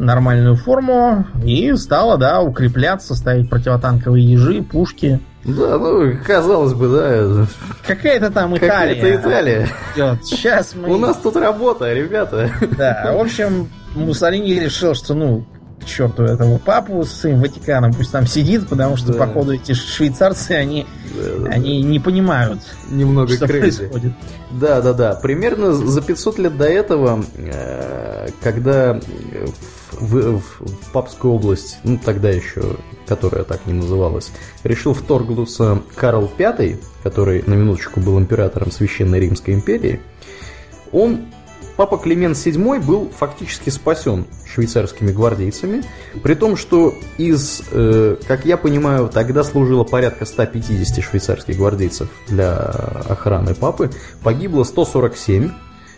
нормальную форму и стала, да, укрепляться, ставить противотанковые ежи, пушки. Да, ну, казалось бы, да. Какая-то там Италия. Какая-то Италия. Идет. Сейчас мы... У нас тут работа, ребята. Да, в общем, Муссолини решил, что, ну, к черту этого папу с своим Ватиканом, пусть там сидит, потому что, да. походу, эти швейцарцы, они, они не понимают, Немного что крейзи. происходит. Да, да, да. Примерно за 500 лет до этого, э, когда в, в, в Папскую область, ну тогда еще, которая так не называлась, решил вторгнуться Карл V, который на минуточку был императором Священной Римской империи, он Папа Климент VII был фактически спасен швейцарскими гвардейцами, при том, что из, э, как я понимаю, тогда служило порядка 150 швейцарских гвардейцев для охраны папы, погибло 147,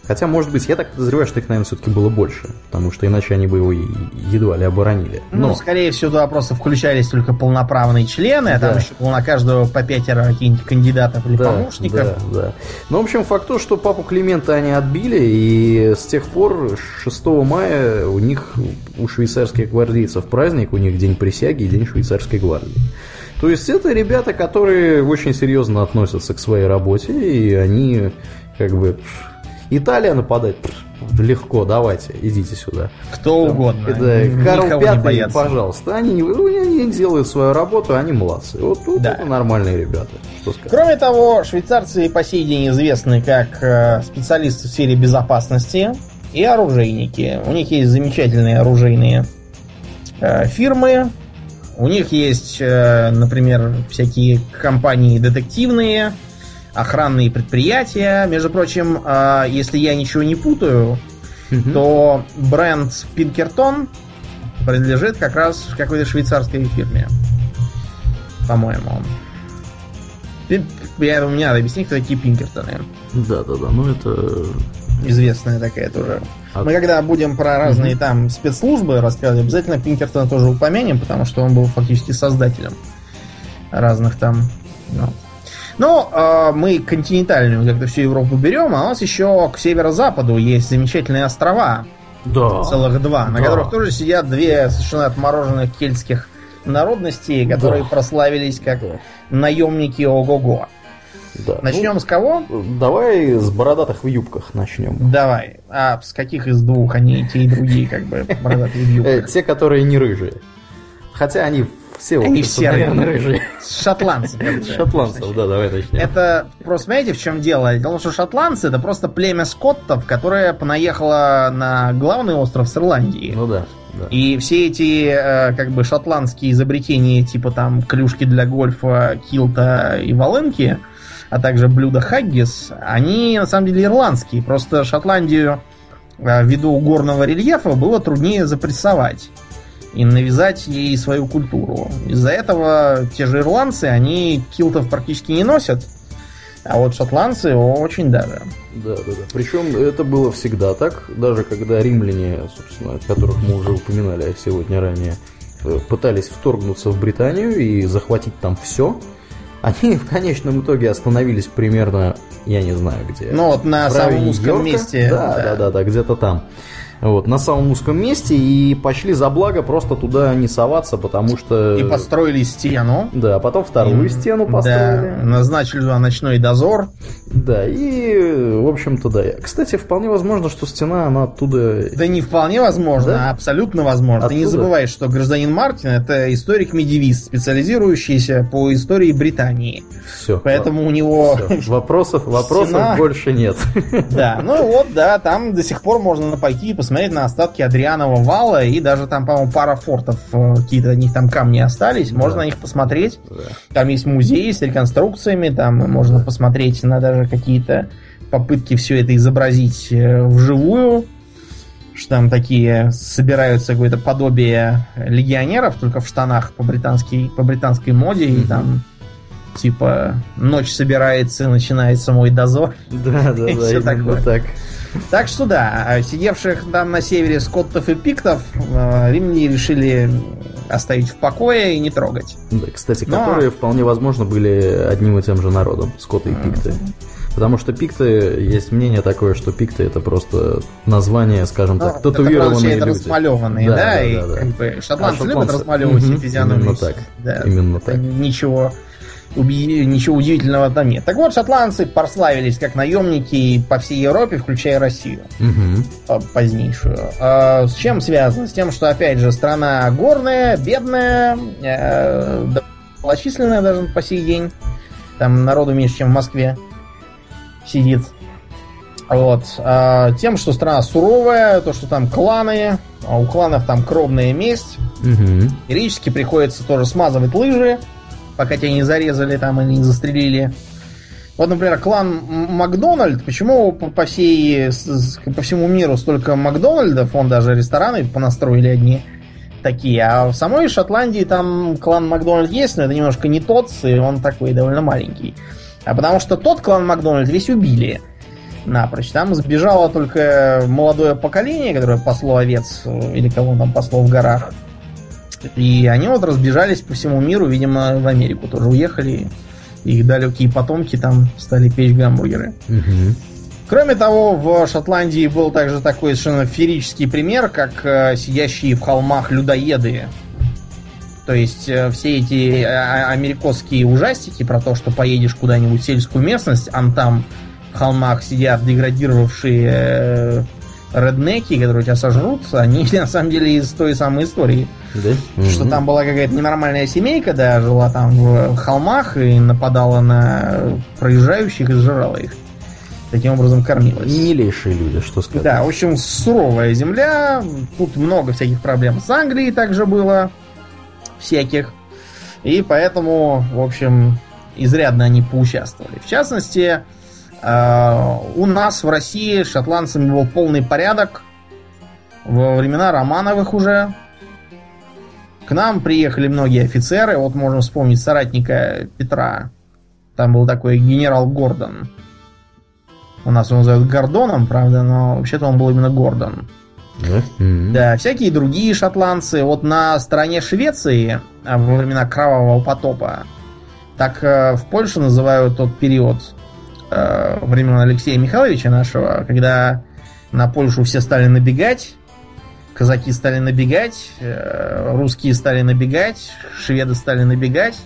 Хотя, может быть, я так подозреваю, что их, наверное, все-таки было больше, потому что иначе они бы его едва ли оборонили. Но... Ну, скорее всего, туда просто включались только полноправные члены, а да. там еще было на каждого по пятеро каких-нибудь кандидатов или да, помощников. Да, да. Ну, в общем, факт то, что папу Климента они отбили, и с тех пор 6 мая у них, у швейцарских гвардейцев праздник, у них День присяги и День швейцарской гвардии. То есть это ребята, которые очень серьезно относятся к своей работе, и они как бы Италия нападать легко, давайте, идите сюда. Кто Там, угодно. Да, Карл Пятый, пожалуйста, они, не, они делают свою работу, они молодцы. Вот тут да. это нормальные ребята. Что сказать. Кроме того, швейцарцы по сей день известны как э, специалисты в сфере безопасности и оружейники. У них есть замечательные оружейные э, фирмы. У них есть, э, например, всякие компании детективные, охранные предприятия. Между прочим, а, если я ничего не путаю, угу. то бренд Пинкертон принадлежит как раз какой-то швейцарской фирме. По-моему. Я, мне надо объяснить, кто такие Пинкертоны. Да, да, да. Ну это. Известная такая тоже. А... Мы когда будем про разные угу. там спецслужбы рассказывать, обязательно Пинкертона тоже упомянем, потому что он был фактически создателем разных там ну, но э, мы континентальную как-то всю Европу берем, а у нас еще к северо-западу есть замечательные острова. Да. Целых два, на которых тоже сидят две совершенно отмороженных кельтских народностей, которые да. прославились как да. наемники Ого-го. Да. Начнем ну, с кого? Давай с бородатых в юбках начнем. Давай. А с каких из двух они те и другие, как бы, бородатые в юбках? Э, те, которые не рыжие. Хотя они все, Они все наверное, рыжие. Шотландцы. Шотландцев, да, давай начнем. Это просто, знаете, в чем дело? Дело в том, что шотландцы это просто племя скоттов, которое понаехало на главный остров с Ирландии. Ну да. Да. И все эти э, как бы шотландские изобретения, типа там клюшки для гольфа, килта и волынки, а также блюда хаггис, они на самом деле ирландские. Просто Шотландию э, ввиду горного рельефа было труднее запрессовать и навязать ей свою культуру. Из-за этого те же ирландцы, они килтов практически не носят, а вот шотландцы очень даже. Да, да, да. Причем это было всегда так, даже когда римляне, собственно, которых мы уже упоминали сегодня ранее, э, пытались вторгнуться в Британию и захватить там все, они в конечном итоге остановились примерно, я не знаю где. Ну вот на самом узком месте. Да, да, да, да, да где-то там вот, на самом узком месте и пошли за благо просто туда не соваться, потому что... И построили стену. Да, потом вторую и... стену построили. Да, назначили туда ночной дозор. Да, и, в общем-то, да. Кстати, вполне возможно, что стена, она оттуда... Да не вполне возможно, да? а абсолютно возможно. Оттуда? Ты не забывай, что гражданин Мартин это историк-медивист, специализирующийся по истории Британии. Все. Поэтому у него... Все. Вопросов, вопросов стена... больше нет. Да, ну вот, да, там до сих пор можно пойти и посмотреть посмотреть на остатки Адрианова вала, и даже там, по-моему, пара фортов, э, какие-то от них там камни остались, да. можно на них посмотреть. Да. Там есть музей с реконструкциями, там можно посмотреть на даже какие-то попытки все это изобразить э, вживую, что там такие собираются какое-то подобие легионеров, только в штанах по британской, по британской моде, mm-hmm. и там типа ночь собирается, начинается мой дозор. Да, да, да, именно так. Так что да, а сидевших там на севере скоттов и пиктов э, римляне решили оставить в покое и не трогать. Да, кстати, Но... которые вполне возможно были одним и тем же народом, скотты и пикты. Потому что пикты, есть мнение такое, что пикты это просто название, скажем так, ну, татуированные это, люди. размалеванные, да, да, да, и да. Как бы, шотландцы, а шотландцы любят размалевывать угу, физиономию. Именно так, да, именно так. Ничего ничего удивительного там нет. Так вот, шотландцы прославились как наемники по всей Европе, включая Россию Угу. позднейшую. А с чем связано? С тем, что, опять же, страна горная, бедная, э, малочисленная даже по сей день. Там народу меньше, чем в Москве сидит. Вот. А тем, что страна суровая, то, что там кланы, а у кланов там кровная месть. Угу. Периодически приходится тоже смазывать лыжи, пока тебя не зарезали там или не застрелили. Вот, например, клан Макдональд, почему по, всей, по всему миру столько Макдональдов, он даже рестораны понастроили одни такие, а в самой Шотландии там клан Макдональд есть, но это немножко не тот, и он такой довольно маленький. А потому что тот клан Макдональд весь убили напрочь. Там сбежало только молодое поколение, которое пасло овец, э, или кого там пасло в горах. И они вот разбежались по всему миру, видимо, в Америку тоже уехали. Их далекие потомки там стали печь гамбургеры. Угу. Кроме того, в Шотландии был также такой совершенно феерический пример, как э, сидящие в холмах людоеды. То есть э, все эти э, америкосские ужастики про то, что поедешь куда-нибудь в сельскую местность, а там в холмах сидят деградировавшие э, реднеки, которые тебя сожрут, они на самом деле из той самой истории. Да? Что Мгм. там была какая-то ненормальная семейка, да, жила там в холмах и нападала на проезжающих и сжирала их. Таким образом кормилась. Милейшие люди, что сказать. Да, в общем, суровая земля. Тут много всяких проблем с Англией также было. Всяких. И поэтому, в общем, изрядно они поучаствовали. В частности, у нас в России с шотландцами был полный порядок. Во времена Романовых уже. К нам приехали многие офицеры. Вот можно вспомнить соратника Петра. Там был такой генерал Гордон. У нас его называют Гордоном, правда, но вообще-то он был именно Гордон. Да? Мгм. Да, всякие другие шотландцы. Вот на стороне Швеции а, во времена Кровавого потопа, так э, в Польше называют тот период э, времен Алексея Михайловича нашего, когда на Польшу все стали набегать, казаки стали набегать, э, русские стали набегать, шведы стали набегать.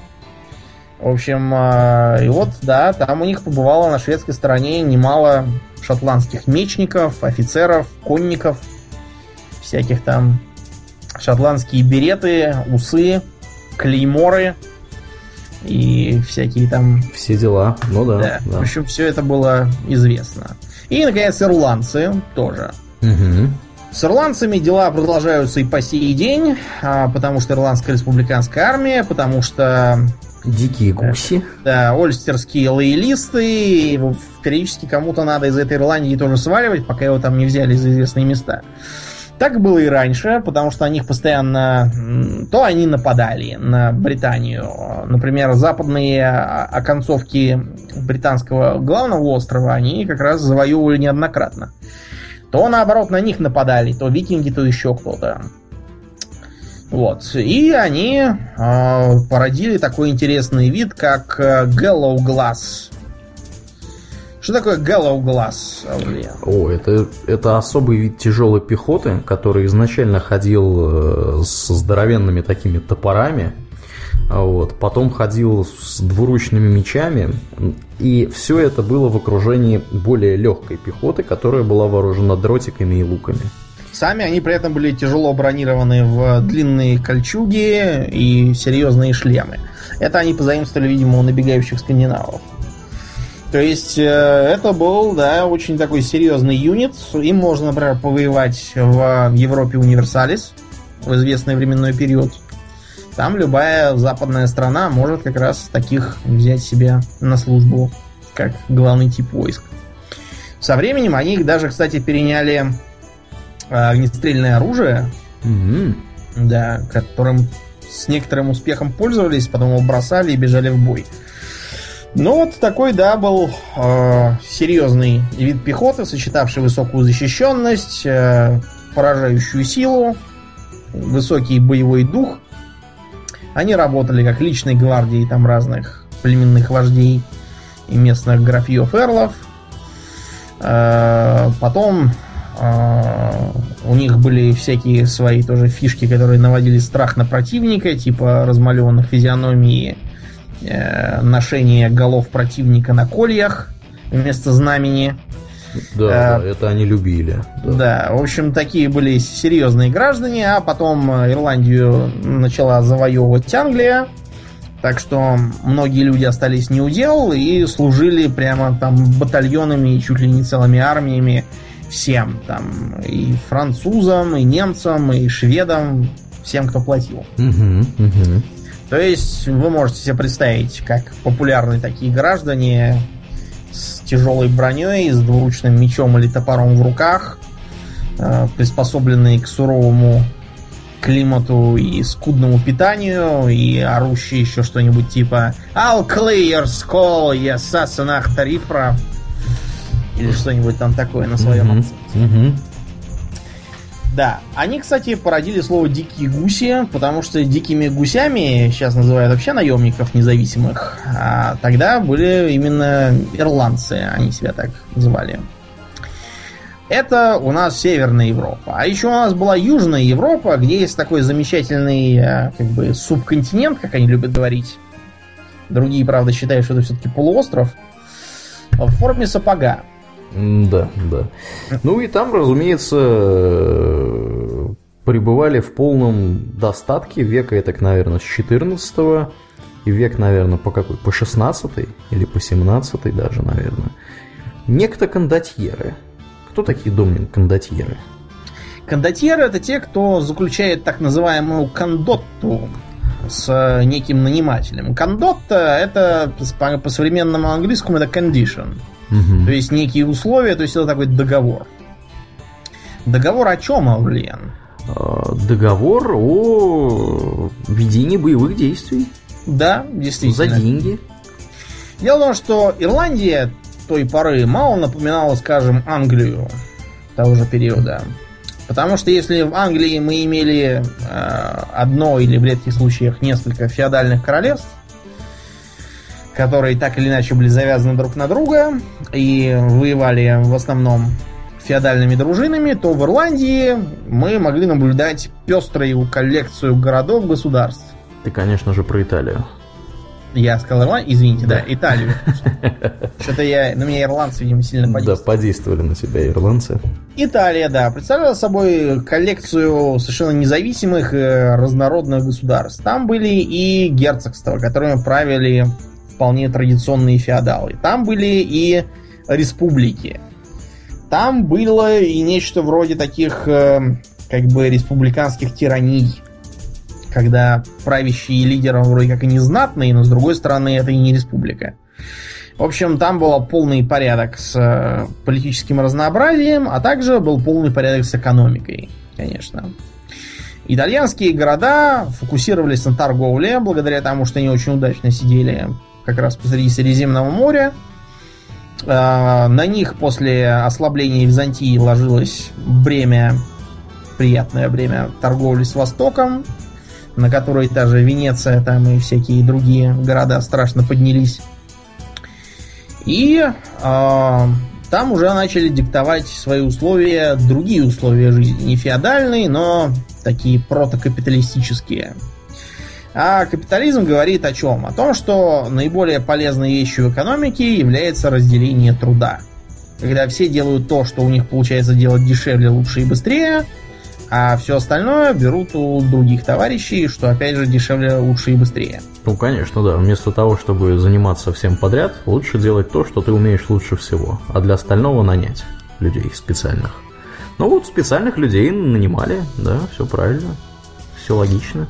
В общем, э, и вот, да, там у них побывало на шведской стороне немало шотландских мечников, офицеров, конников, всяких там шотландские береты, усы, клейморы и всякие там... Все дела. Ну да. Да, да. в общем, все это было известно. И, наконец, ирландцы тоже. Мгм. С ирландцами дела продолжаются и по сей день, а, потому что Ирландская республиканская армия, потому что Дикие гуси. да, ольстерские лоялисты, периодически кому-то надо из этой Ирландии тоже сваливать, пока его там не взяли за известные места. Так было и раньше, потому что них постоянно... То они нападали на Британию. Например, западные о- оконцовки британского главного острова они как раз завоевывали неоднократно. То, наоборот, на них нападали, то викинги, то еще кто-то. Вот. И они э, породили такой интересный вид, как э, Gallow Glass. Что такое Gallow Glass? О, это, это особый вид тяжелой пехоты, который изначально ходил э, с здоровенными такими топорами, вот, потом ходил с двуручными мечами, и все это было в окружении более легкой пехоты, которая была вооружена дротиками и луками. Сами они при этом были тяжело бронированы в длинные кольчуги и серьезные шлемы. Это они позаимствовали, видимо, у набегающих скандинавов. То есть э, это был, да, очень такой серьезный юнит. Им можно, например, повоевать в Европе Универсалис в известный временной период. Там любая западная страна может как раз таких взять себе на службу как главный тип войск. Со временем они их даже, кстати, переняли э, огнестрельное оружие, Мгм. да, которым с некоторым успехом пользовались, потом его бросали и бежали в бой. Ну вот такой, да, был э, серьезный вид пехоты, сочетавший высокую защищенность, э, поражающую силу, высокий боевой дух. Они работали как личной гвардии там разных племенных вождей и местных графьев эрлов. Э, Потом э, у них были всякие свои тоже фишки, которые наводили страх на противника, типа размалеванных физиономии э, ношение голов противника на кольях вместо знамени. Да, а, это они любили. Да. да, в общем, такие были серьезные граждане, а потом Ирландию начала завоевывать Англия. Так что многие люди остались неудел и служили прямо там батальонами и чуть ли не целыми армиями всем. Там и французам, и немцам, и шведам, всем, кто платил. Угу, угу. То есть вы можете себе представить, как популярны такие граждане с тяжелой броней, с двуручным мечом или топором в руках, э, приспособленные к суровому климату и скудному питанию, и орущие еще что-нибудь типа «I'll clear skull, yes, сасанах тарифра» или что-нибудь там такое на своем mm-hmm. акценте. Mm-hmm. Да, они, кстати, породили слово «дикие гуси», потому что дикими гусями сейчас называют вообще наемников независимых, а тогда были именно ирландцы, они себя так называли. Это у нас Северная Европа. А еще у нас была Южная Европа, где есть такой замечательный э, как бы субконтинент, как они любят говорить. Другие, правда, считают, что это все-таки полуостров. В форме сапога. Да, да. Ну и там, разумеется, пребывали в полном достатке века, это, наверное, с 14 и век, наверное, по какой? По 16 или по 17 даже, наверное. Некто кондотьеры. Кто такие, Домнин, кондотьеры? Кондотьеры это те, кто заключает так называемую кондотту с неким нанимателем. Кондотта это по современному английскому это condition. Угу. То есть некие условия, то есть это такой договор. Договор о чем, Аурлиен? А, договор о ведении боевых действий. Да, действительно. За деньги. Дело в том, что Ирландия той поры мало напоминала, скажем, Англию того же периода. Потому что если в Англии мы имели э, одно или в редких случаях несколько феодальных королевств, которые так или иначе были завязаны друг на друга и воевали в основном феодальными дружинами, то в Ирландии мы могли наблюдать пеструю коллекцию городов-государств. Ты, конечно же, про Италию. Я сказал Ирландию, извините, да, да Италию. Что-то я, на меня ирландцы, видимо, сильно подействовали. Да, подействовали на себя ирландцы. Италия, да, представляла собой коллекцию совершенно независимых и разнородных государств. Там были и герцогства, которыми правили вполне традиционные феодалы. Там были и республики. Там было и нечто вроде таких э, как бы республиканских тираний, когда правящие лидеры вроде как и не знатные, но с другой стороны это и не республика. В общем, там был полный порядок с э, политическим разнообразием, а также был полный порядок с экономикой, конечно. Итальянские города фокусировались на торговле, благодаря тому, что они очень удачно сидели как раз посреди Средиземного моря. А, на них после ослабления Византии ложилось бремя, приятное бремя торговли с Востоком, на которой та же Венеция там и всякие другие города страшно поднялись. И э, там уже начали диктовать свои условия, другие условия жизни, не феодальные, но такие протокапиталистические. А капитализм говорит о чем? О том, что наиболее полезной вещью в экономике является разделение труда. Когда все делают то, что у них получается делать дешевле, лучше и быстрее, а все остальное берут у других товарищей, что опять же дешевле, лучше и быстрее. Ну, конечно, да. Вместо того, чтобы заниматься всем подряд, лучше делать то, что ты умеешь лучше всего, а для остального нанять людей специальных. Ну вот специальных людей нанимали, да, все правильно, все логично.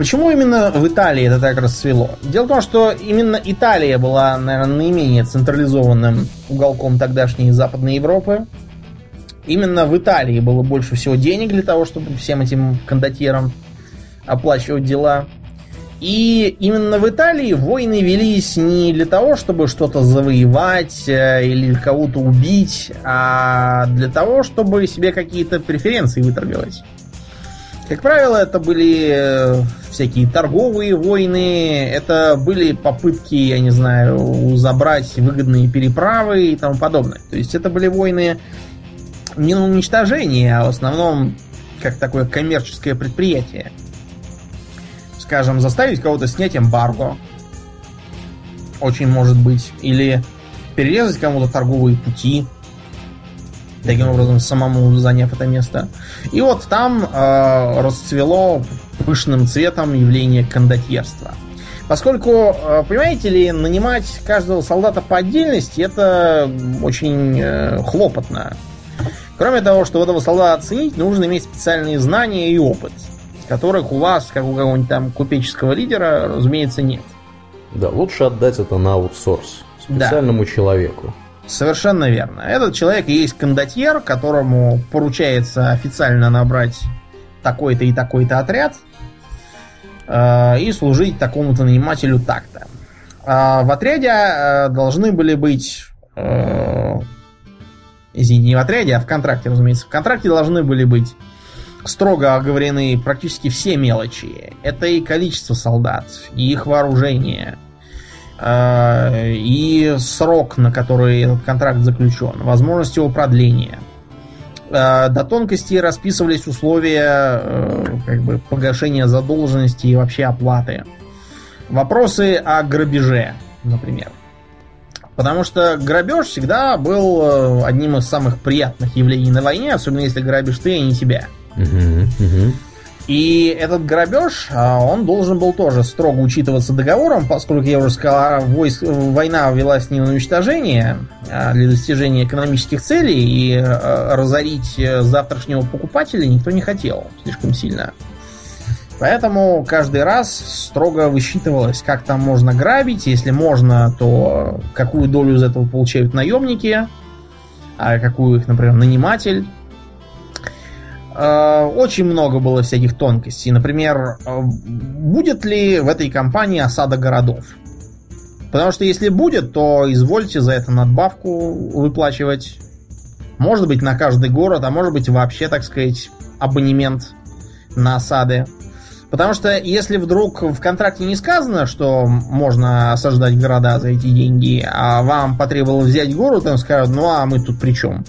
Почему именно в Италии это так расцвело? Дело в том, что именно Италия была, наверное, наименее централизованным уголком тогдашней Западной Европы. Именно в Италии было больше всего денег для того, чтобы всем этим кондотьерам оплачивать дела. И именно в Италии войны велись не для того, чтобы что-то завоевать э, или кого-то убить, а для того, чтобы себе какие-то преференции выторговать. Как правило, это были э, всякие торговые войны, это были попытки, я не знаю, забрать выгодные переправы и тому подобное. То есть это были войны не на уничтожение, а в основном как такое коммерческое предприятие. Скажем, заставить кого-то снять эмбарго. очень может быть. Или перерезать кому-то торговые пути, таким образом самому заняв это место. И вот там э, расцвело пышным цветом явление кондотьерства. Поскольку, э, понимаете ли, нанимать каждого солдата по отдельности это очень э, хлопотно. Кроме того, что этого солдата оценить, нужно иметь специальные знания и опыт, которых у вас, как у какого-нибудь там купеческого лидера, разумеется, нет. Да, лучше отдать это на аутсорс специальному да. человеку. Совершенно верно. Этот человек есть кондотьер, которому поручается официально набрать такой-то и такой-то отряд э, и служить такому-то нанимателю так-то. А в отряде э, должны были быть... Э, извините, не в отряде, а в контракте, разумеется. В контракте должны были быть строго оговорены практически все мелочи. Это и количество солдат, и их вооружение, э, и срок, на который этот контракт заключен, возможность его продления. Э, до тонкости расписывались условия э, как бы, погашения задолженности и вообще оплаты. Вопросы о грабеже, например. Потому что грабеж всегда был одним из самых приятных явлений на войне, особенно если грабишь ты, а не тебя. И этот грабеж, а, он должен был тоже строго учитываться договором, поскольку, я уже сказал, войск, война велась не на уничтожение, а для достижения экономических целей, и а, разорить э, завтрашнего покупателя никто не хотел слишком сильно. Поэтому каждый раз строго высчитывалось, как там можно грабить. Если можно, то какую долю из этого получают наемники, а какую их, например, наниматель. Э, очень много было всяких тонкостей. Например, э, будет ли в этой компании осада городов? Потому что если будет, то извольте за это надбавку выплачивать. Может быть, на каждый город, а может быть, вообще, так сказать, абонемент на осады. Потому что если вдруг в контракте не сказано, что можно осаждать города за эти деньги, а вам потребовалось взять город, им скажут, ну а мы тут при чем?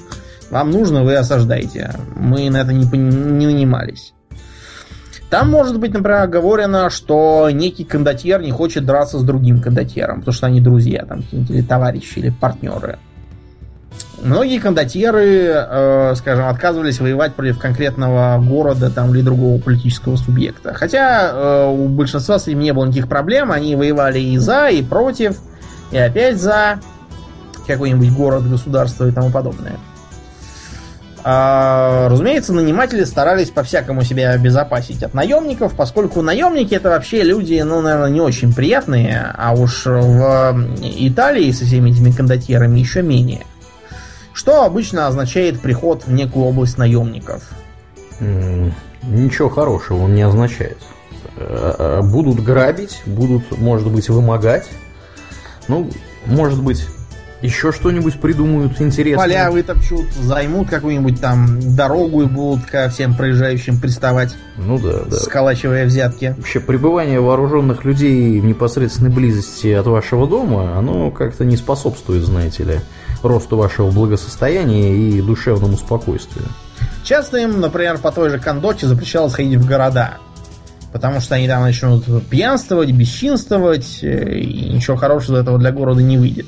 Вам нужно, вы осаждаете. Мы на это не, не нанимались. Там может быть, например, оговорено, что некий кондотьер не хочет драться с другим кондотьером, потому что они друзья, там, или товарищи, или партнеры. Многие кондотьеры, э, скажем, отказывались воевать против конкретного города там, или другого политического субъекта. Хотя э, у большинства с ними не было никаких проблем, они воевали и за, и против, и опять за какой-нибудь город, государство и тому подобное. А, разумеется, наниматели старались по-всякому себя обезопасить от наемников, поскольку наемники это вообще люди, ну, наверное, не очень приятные, а уж в Италии со всеми этими кондотьерами еще менее. Что обычно означает приход в некую область наемников? ничего хорошего он не означает. Э, э, будут грабить, будут, может быть, вымогать. Ну, может быть, еще что-нибудь придумают интересное. Поля вытопчут, займут какую-нибудь там дорогу и будут ко всем проезжающим приставать. Ну да, да. Сколачивая взятки. Вообще, пребывание вооруженных людей в непосредственной близости от вашего дома, оно как-то не способствует, знаете ли, росту вашего благосостояния и душевному спокойствию. Часто им, например, по той же кондоте запрещалось ходить в города. Потому что они там начнут пьянствовать, бесчинствовать, э, и ничего хорошего из этого для города не выйдет.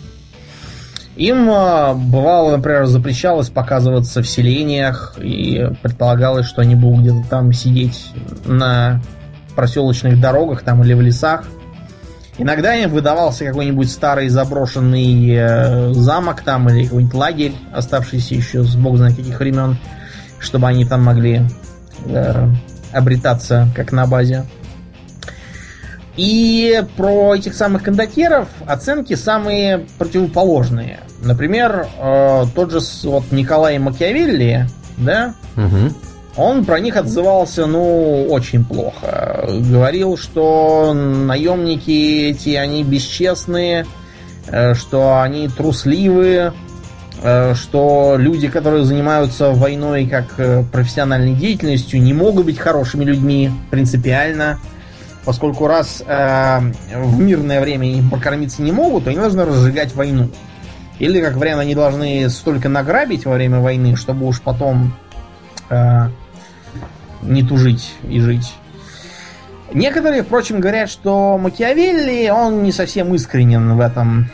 Им а, бывало, например, запрещалось показываться в селениях, и предполагалось, что они будут где-то там сидеть на проселочных дорогах там или в лесах. Иногда им выдавался какой-нибудь старый заброшенный э, замок там или какой-нибудь лагерь, оставшийся еще с бог знает каких времен, чтобы они там могли э, обретаться как на базе. И про этих самых кондотьеров оценки самые противоположные. Например, э, тот же вот Николай Макиавелли, да, угу. он про них отзывался, ну, очень плохо. Говорил, что наемники эти, они бесчестные, э, что они трусливые, э, что люди, которые занимаются войной как э, профессиональной деятельностью, не могут быть хорошими людьми принципиально. Поскольку раз э, в мирное время они покормиться не могут, то они должны разжигать войну. Или, как вариант, они должны столько награбить во время войны, чтобы уж потом э, не тужить и жить. Некоторые, впрочем, говорят, что Макиавелли, он не совсем искренен в этом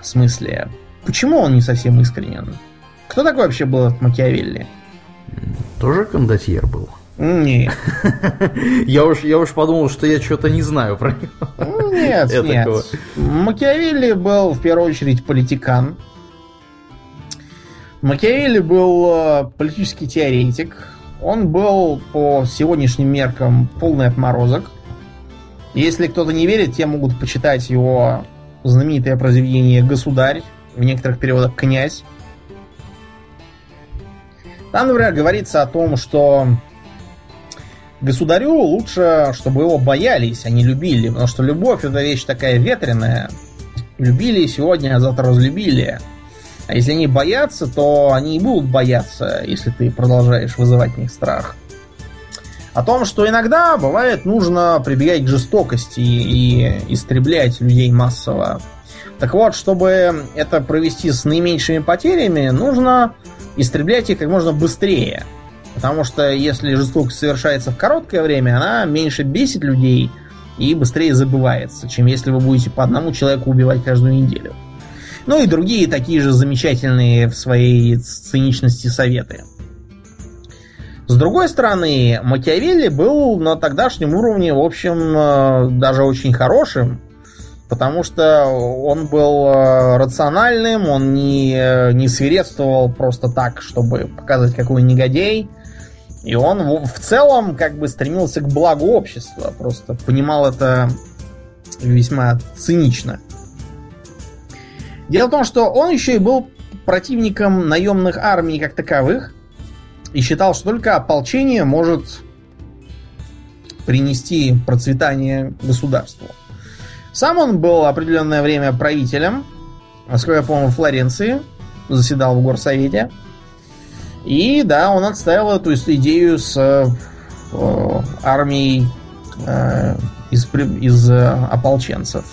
смысле. Почему он не совсем искренен? Кто такой вообще был этот Макиавелли? Тоже кондотьер был. Нет. Я уж, я уж подумал, что я что-то не знаю про него. Нет, нет. Макиавелли был в первую очередь политикан. Макиавелли был э, политический теоретик. Он был по сегодняшним меркам полный отморозок. Если кто-то не верит, те могут почитать его знаменитое произведение «Государь», в некоторых переводах «Князь». Там, например, говорится о том, что государю лучше, чтобы его боялись, а не любили. Потому что любовь это вещь такая ветреная. Любили сегодня, а завтра разлюбили. А если они боятся, то они и будут бояться, если ты продолжаешь вызывать в них страх. О том, что иногда бывает нужно прибегать к жестокости и истреблять людей массово. Так вот, чтобы это провести с наименьшими потерями, нужно истреблять их как можно быстрее. Потому что если жестокость совершается в короткое время, она меньше бесит людей и быстрее забывается, чем если вы будете по одному человеку убивать каждую неделю. Ну и другие такие же замечательные в своей циничности советы. С другой стороны, Макиавелли был на тогдашнем уровне, в общем, э, даже очень хорошим, потому что он был э, рациональным, он не, э, не свирепствовал просто так, чтобы показать, какой негодяй, и он в целом как бы стремился к благу общества, просто понимал это весьма цинично. Дело в том, что он еще и был противником наемных армий как таковых и считал, что только ополчение может принести процветание государству. Сам он был определенное время правителем, насколько я помню, Флоренции, заседал в горсовете. И да, он отставил эту идею с э, армией э, из, из э, ополченцев.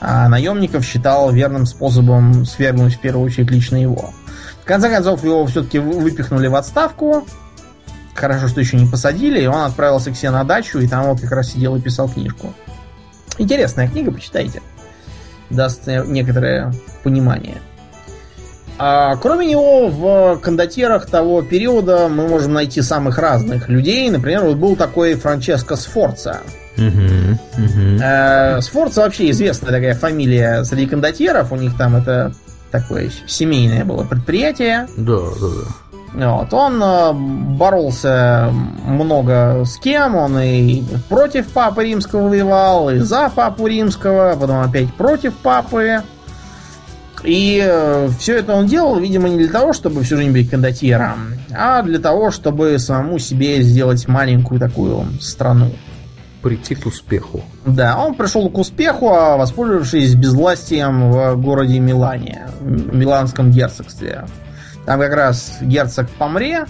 А наемников считал верным способом свергнуть в первую очередь лично его. В конце концов, его все-таки выпихнули в отставку. Хорошо, что еще не посадили, и он отправился к себе на дачу, и там вот как раз сидел и писал книжку. Интересная книга, почитайте. Даст некоторое понимание. А, кроме него, в кондотерах того периода мы можем найти самых разных людей. Например, вот был такой Франческо Сфорца. Э, Сфорца вообще известная такая фамилия среди кондотеров. У них там это такое семейное было предприятие. Да, да, да. Вот, он э, боролся много с кем, он и против Папы Римского воевал, и за Папу Римского, потом опять против Папы. И э, все это он делал, видимо, не для того, чтобы всю жизнь быть кондотьером, а для того, чтобы самому себе сделать маленькую такую страну. Прийти к успеху. Да, он пришел к успеху, а воспользовавшись безвластием в городе Милане, в Миланском герцогстве. Там как раз герцог помре,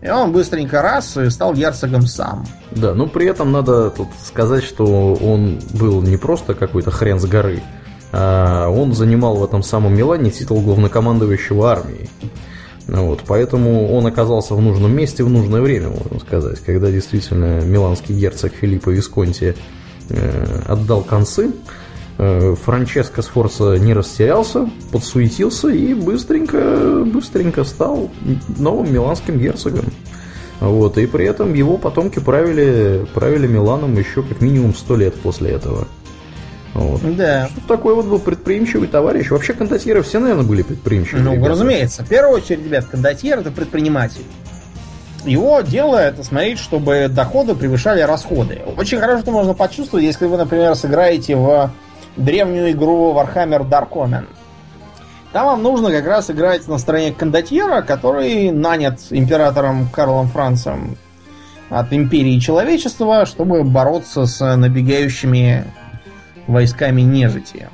и он быстренько раз и стал герцогом сам. Да, но при этом надо тут сказать, что он был не просто какой-то хрен с горы, он занимал в этом самом Милане титул главнокомандующего армией. Вот, поэтому он оказался в нужном месте в нужное время, можно сказать, когда действительно миланский герцог Филиппо Висконти э, отдал концы. Э, Франческо Сфорца не растерялся, подсуетился и быстренько, быстренько стал новым миланским герцогом. Вот, и при этом его потомки правили, правили Миланом еще как минимум сто лет после этого. Вот. Да. Что такой вот был предприимчивый товарищ. Вообще кондотьеры все, наверное, были предприимчивые. Ну, ребята. разумеется. В первую очередь, ребят, кондотьер это предприниматель. Его дело это смотреть, чтобы доходы превышали расходы. Очень хорошо это можно почувствовать, если вы, например, сыграете в древнюю игру Warhammer Dark Omen. Там вам нужно как раз играть на стороне кондотьера, который нанят императором Карлом Францем от империи человечества, чтобы бороться с набегающими войсками нежити.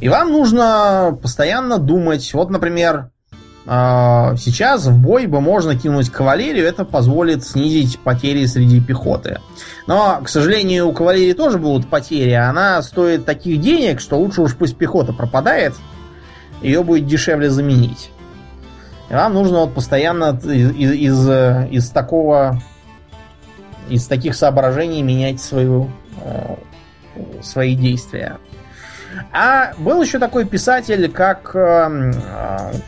И вам нужно постоянно думать. Вот, например, а, сейчас в бой бы можно кинуть кавалерию, это позволит снизить потери среди пехоты. Но, к сожалению, у кавалерии тоже будут потери. Она стоит таких денег, что лучше уж пусть пехота пропадает, ее будет дешевле заменить. И вам нужно вот постоянно из, из, из такого из таких соображений менять свою, э, свои действия. А был еще такой писатель, как э,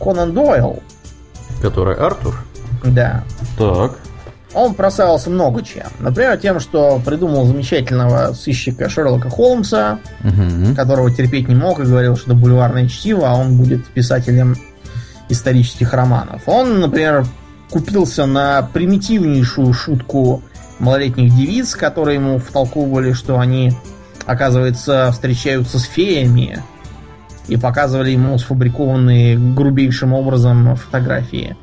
Конан Дойл. Который Артур? Да. Так. Он прославился много чем. Например, тем, что придумал замечательного сыщика Шерлока Холмса, угу. которого терпеть не мог и говорил, что это бульварное чтиво, а он будет писателем исторических романов. Он, например, купился на примитивнейшую шутку малолетних девиц, которые ему втолковывали, что они, оказывается, встречаются с феями, и показывали ему сфабрикованные грубейшим образом фотографии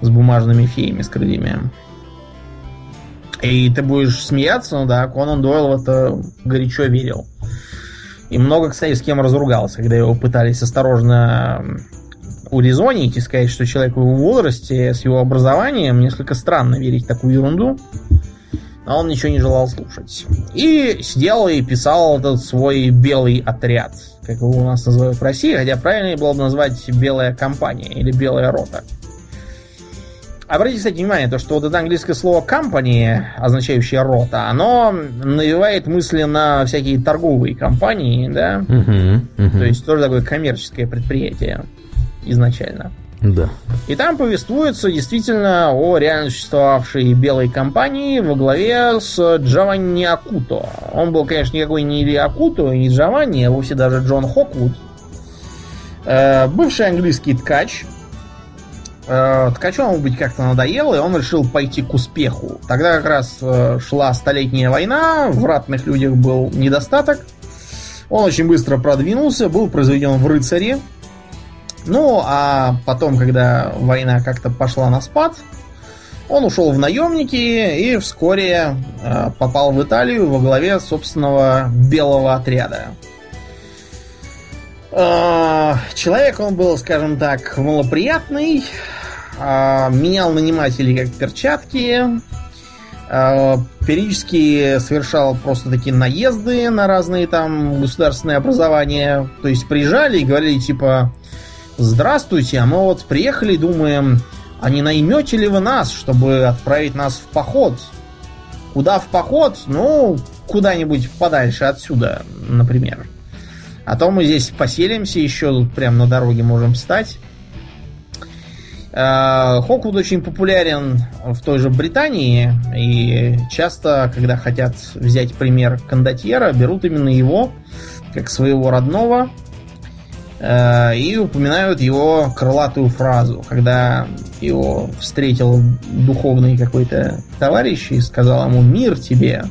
с бумажными феями с крыльями. И ты будешь смеяться, ну да, Конан Дойл в это горячо верил. И много, кстати, с кем разругался, когда его пытались осторожно урезонить и сказать, что человек в его возрасте с его образованием несколько странно верить такую ерунду. А он ничего не желал слушать. И сидел и писал этот свой белый отряд, как его у нас называют в России, хотя правильнее было бы назвать белая компания или белая рота. Обратите, кстати, внимание, то, что вот это английское слово company, означающее рота, оно навевает мысли на всякие торговые компании, да? Uh-huh, uh-huh. То есть тоже такое коммерческое предприятие изначально. Да. И там повествуется действительно о реально существовавшей белой компании во главе с Джованни Акуто. Он был, конечно, никакой не Илья Акуто, не Джованни, а вовсе даже Джон Хоквуд. Э, бывший английский ткач, Э, ткачу ему быть как-то надоело, и он решил пойти к успеху. Тогда как раз э, шла столетняя война, в ратных людях был недостаток. Он очень быстро продвинулся, был произведен в рыцари. Ну, а потом, когда война как-то пошла на спад, он ушел в наемники и вскоре э, попал в Италию во главе собственного белого отряда. Э, человек он был, скажем так, малоприятный, а, менял нанимателей как перчатки, а, периодически совершал просто такие наезды на разные там государственные образования. То есть приезжали и говорили типа «Здравствуйте, а мы вот приехали думаем, а не наймете ли вы нас, чтобы отправить нас в поход?» Куда в поход? Ну, куда-нибудь подальше отсюда, например. А то мы здесь поселимся, еще тут прямо на дороге можем встать. Э, Хоквуд очень популярен в той же Британии, и часто, когда хотят взять пример кондотьера, берут именно его, как своего родного, и упоминают его крылатую фразу, когда его встретил духовный какой-то товарищ и сказал ему «Мир тебе!».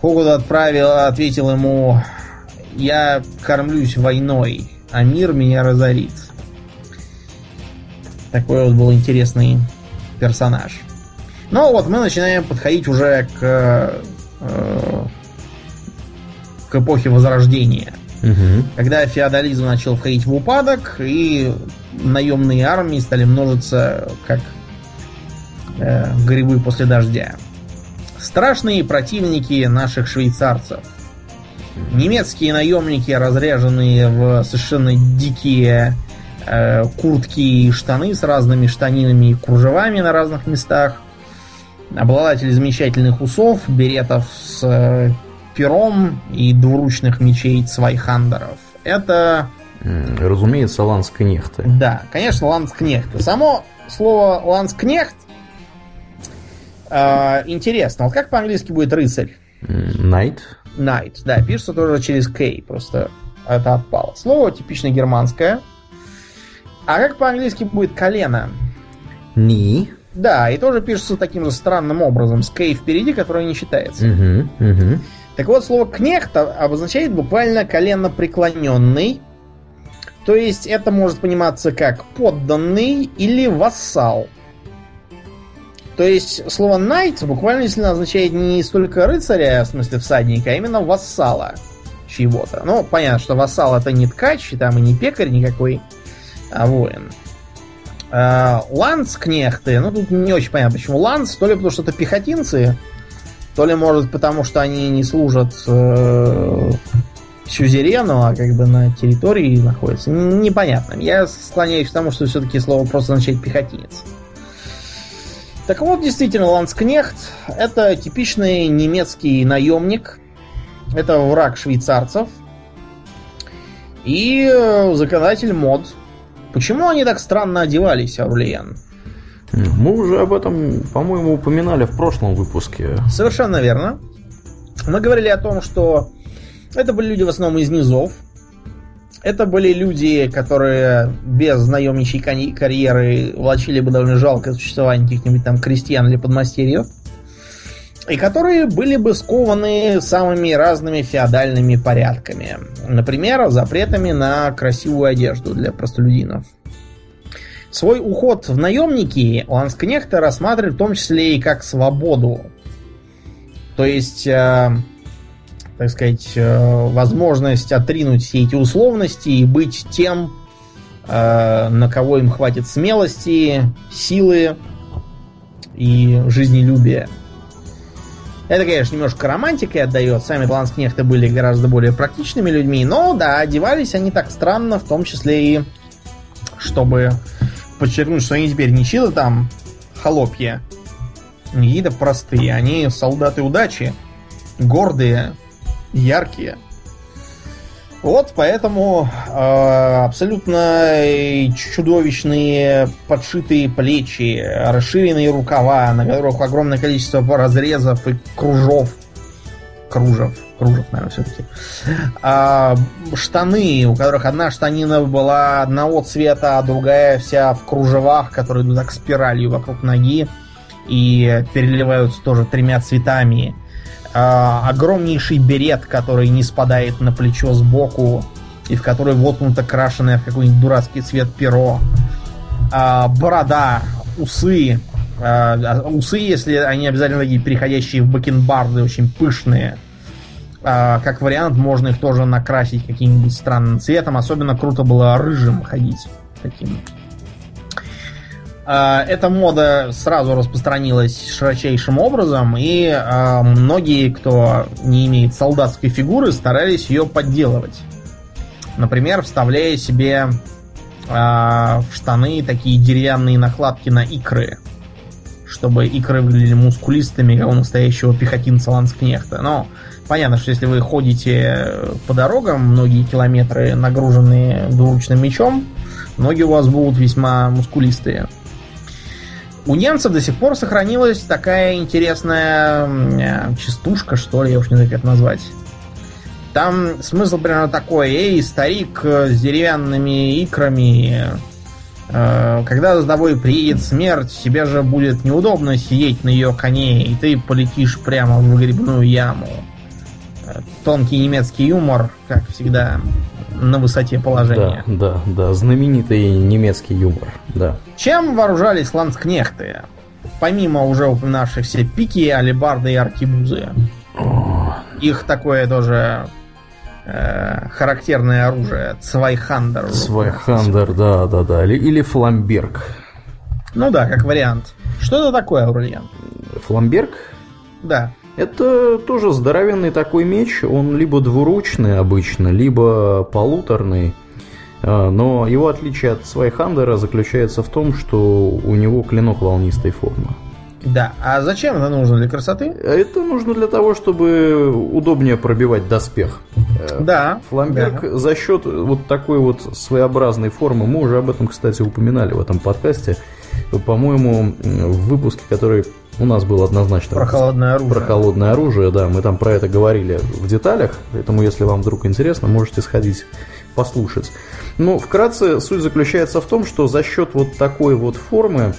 Хоквуд отправил, ответил ему «Я кормлюсь войной, а мир меня разорит». Такой вот был интересный персонаж. Но вот мы начинаем подходить уже к, э, к эпохе Возрождения. Угу. Когда феодализм начал входить в упадок, и наемные армии стали множиться как э, грибы после дождя. Страшные противники наших швейцарцев. Немецкие наемники, разряженные в совершенно дикие э, куртки и штаны с разными штанинами и кружевами на разных местах. Обладатель замечательных усов, беретов с э, пером и двуручных мечей цвайхандеров. Это... Разумеется, ланскнехты. Да, конечно, ланскнехты. Само слово ланскнехт э, интересно. Вот как по-английски будет рыцарь? Night. Night, да, пишется тоже через K, просто это отпало. Слово типично германское – а как по-английски будет колено? Ни. Да, и тоже пишется таким же странным образом, с кей впереди, которое не считается. Угу, угу. Так вот, слово кнехт обозначает буквально колено преклоненный. То есть это может пониматься как подданный или вассал. То есть слово knight буквально если означает не столько рыцаря, в смысле всадника, а именно вассала чего-то. Ну, понятно, что вассал это не ткач, там и не пекарь никакой, а воин. А, ланскнехты, ну тут не очень понятно, почему ланс, то ли потому что это пехотинцы, то ли может потому что они не служат э, сюзерену, а как бы на территории находятся. Непонятно. Я склоняюсь к тому, что все-таки слово просто означает пехотинец. Так вот, действительно, Ланскнехт это типичный немецкий наемник. Это враг швейцарцев. И э, законодатель мод. Почему они так странно одевались, Аурлиен? Мы уже об этом, по-моему, упоминали в прошлом выпуске. Совершенно верно. Мы говорили о том, что это были люди в основном из низов. Это были люди, которые без наемничьей карьеры влачили бы довольно жалкое существование каких-нибудь там крестьян или подмастерьев. И которые были бы скованы самыми разными феодальными порядками. Например, запретами на красивую одежду для простолюдинов. Свой уход в наемники Ланскнехта рассматривает в том числе и как свободу. То есть, э, так сказать, э, возможность отринуть все эти условности и быть тем, э, на кого им хватит смелости, силы и жизнелюбия. Это, конечно, немножко романтикой отдает. Сами Ланскнехты были гораздо более практичными людьми. Но, да, одевались они так странно, в том числе и чтобы подчеркнуть, что они теперь не чьи-то там холопья, не какие-то простые. Они солдаты удачи, гордые, яркие. Вот поэтому э, абсолютно чудовищные подшитые плечи, расширенные рукава, на которых огромное количество разрезов и кружов. Кружев. Кружев, наверное, все-таки. А, штаны, у которых одна штанина была одного цвета, а другая вся в кружевах, которые идут так спиралью вокруг ноги и переливаются тоже тремя цветами а, огромнейший берет, который не спадает на плечо сбоку, и в который воткнуто крашеное в какой-нибудь дурацкий цвет перо. А, борода, усы. А, а, усы, если они обязательно такие переходящие в бакенбарды, очень пышные. А, как вариант, можно их тоже накрасить каким-нибудь странным цветом. Особенно круто было рыжим ходить. Таким а, эта мода сразу распространилась широчайшим образом, и э, многие, кто не имеет солдатской фигуры, старались ее подделывать. Например, вставляя себе в штаны такие деревянные накладки на икры, чтобы икры выглядели мускулистыми, как у настоящего пехотинца ланскнехта. Но понятно, что если вы ходите по дорогам многие километры, нагруженные двуручным мечом, ноги у вас будут весьма мускулистые. У немцев до сих пор сохранилась такая интересная э, частушка, что ли, я уж не знаю, как это назвать. Там смысл примерно такой. Эй, старик с деревянными икрами, э, когда за тобой приедет смерть, тебе же будет неудобно сидеть на ее коне, и ты полетишь прямо в грибную яму. Тонкий немецкий юмор, как всегда, на высоте положения. Да, да, да, знаменитый немецкий юмор, да. Чем вооружались ландскнехты? Помимо уже упоминавшихся пики, алебарды и аркебузы. Их такое тоже э, характерное оружие. Цвайхандер. Цвайхандер, да, да, да. Или, или фламберг. Ну да, как вариант. Что это такое, Аурелиан? Фламберг? Да. Это тоже здоровенный такой меч, он либо двуручный обычно, либо полуторный. А, но его отличие от цвайхандера заключается в том, что у него клинок волнистой формы. Да, а зачем это нужно для красоты? Это нужно для того, чтобы удобнее пробивать доспех. Э, да. Фламберг да. за счет вот такой вот своеобразной формы, мы уже об этом, кстати, упоминали в этом подкасте, по-моему, в выпуске, который у нас был однозначно про холодное оружие. Про холодное оружие, да, мы там про это говорили в деталях, поэтому если вам вдруг интересно, можете сходить послушать. Ну, вкратце, суть заключается в том, что за счет вот такой вот формы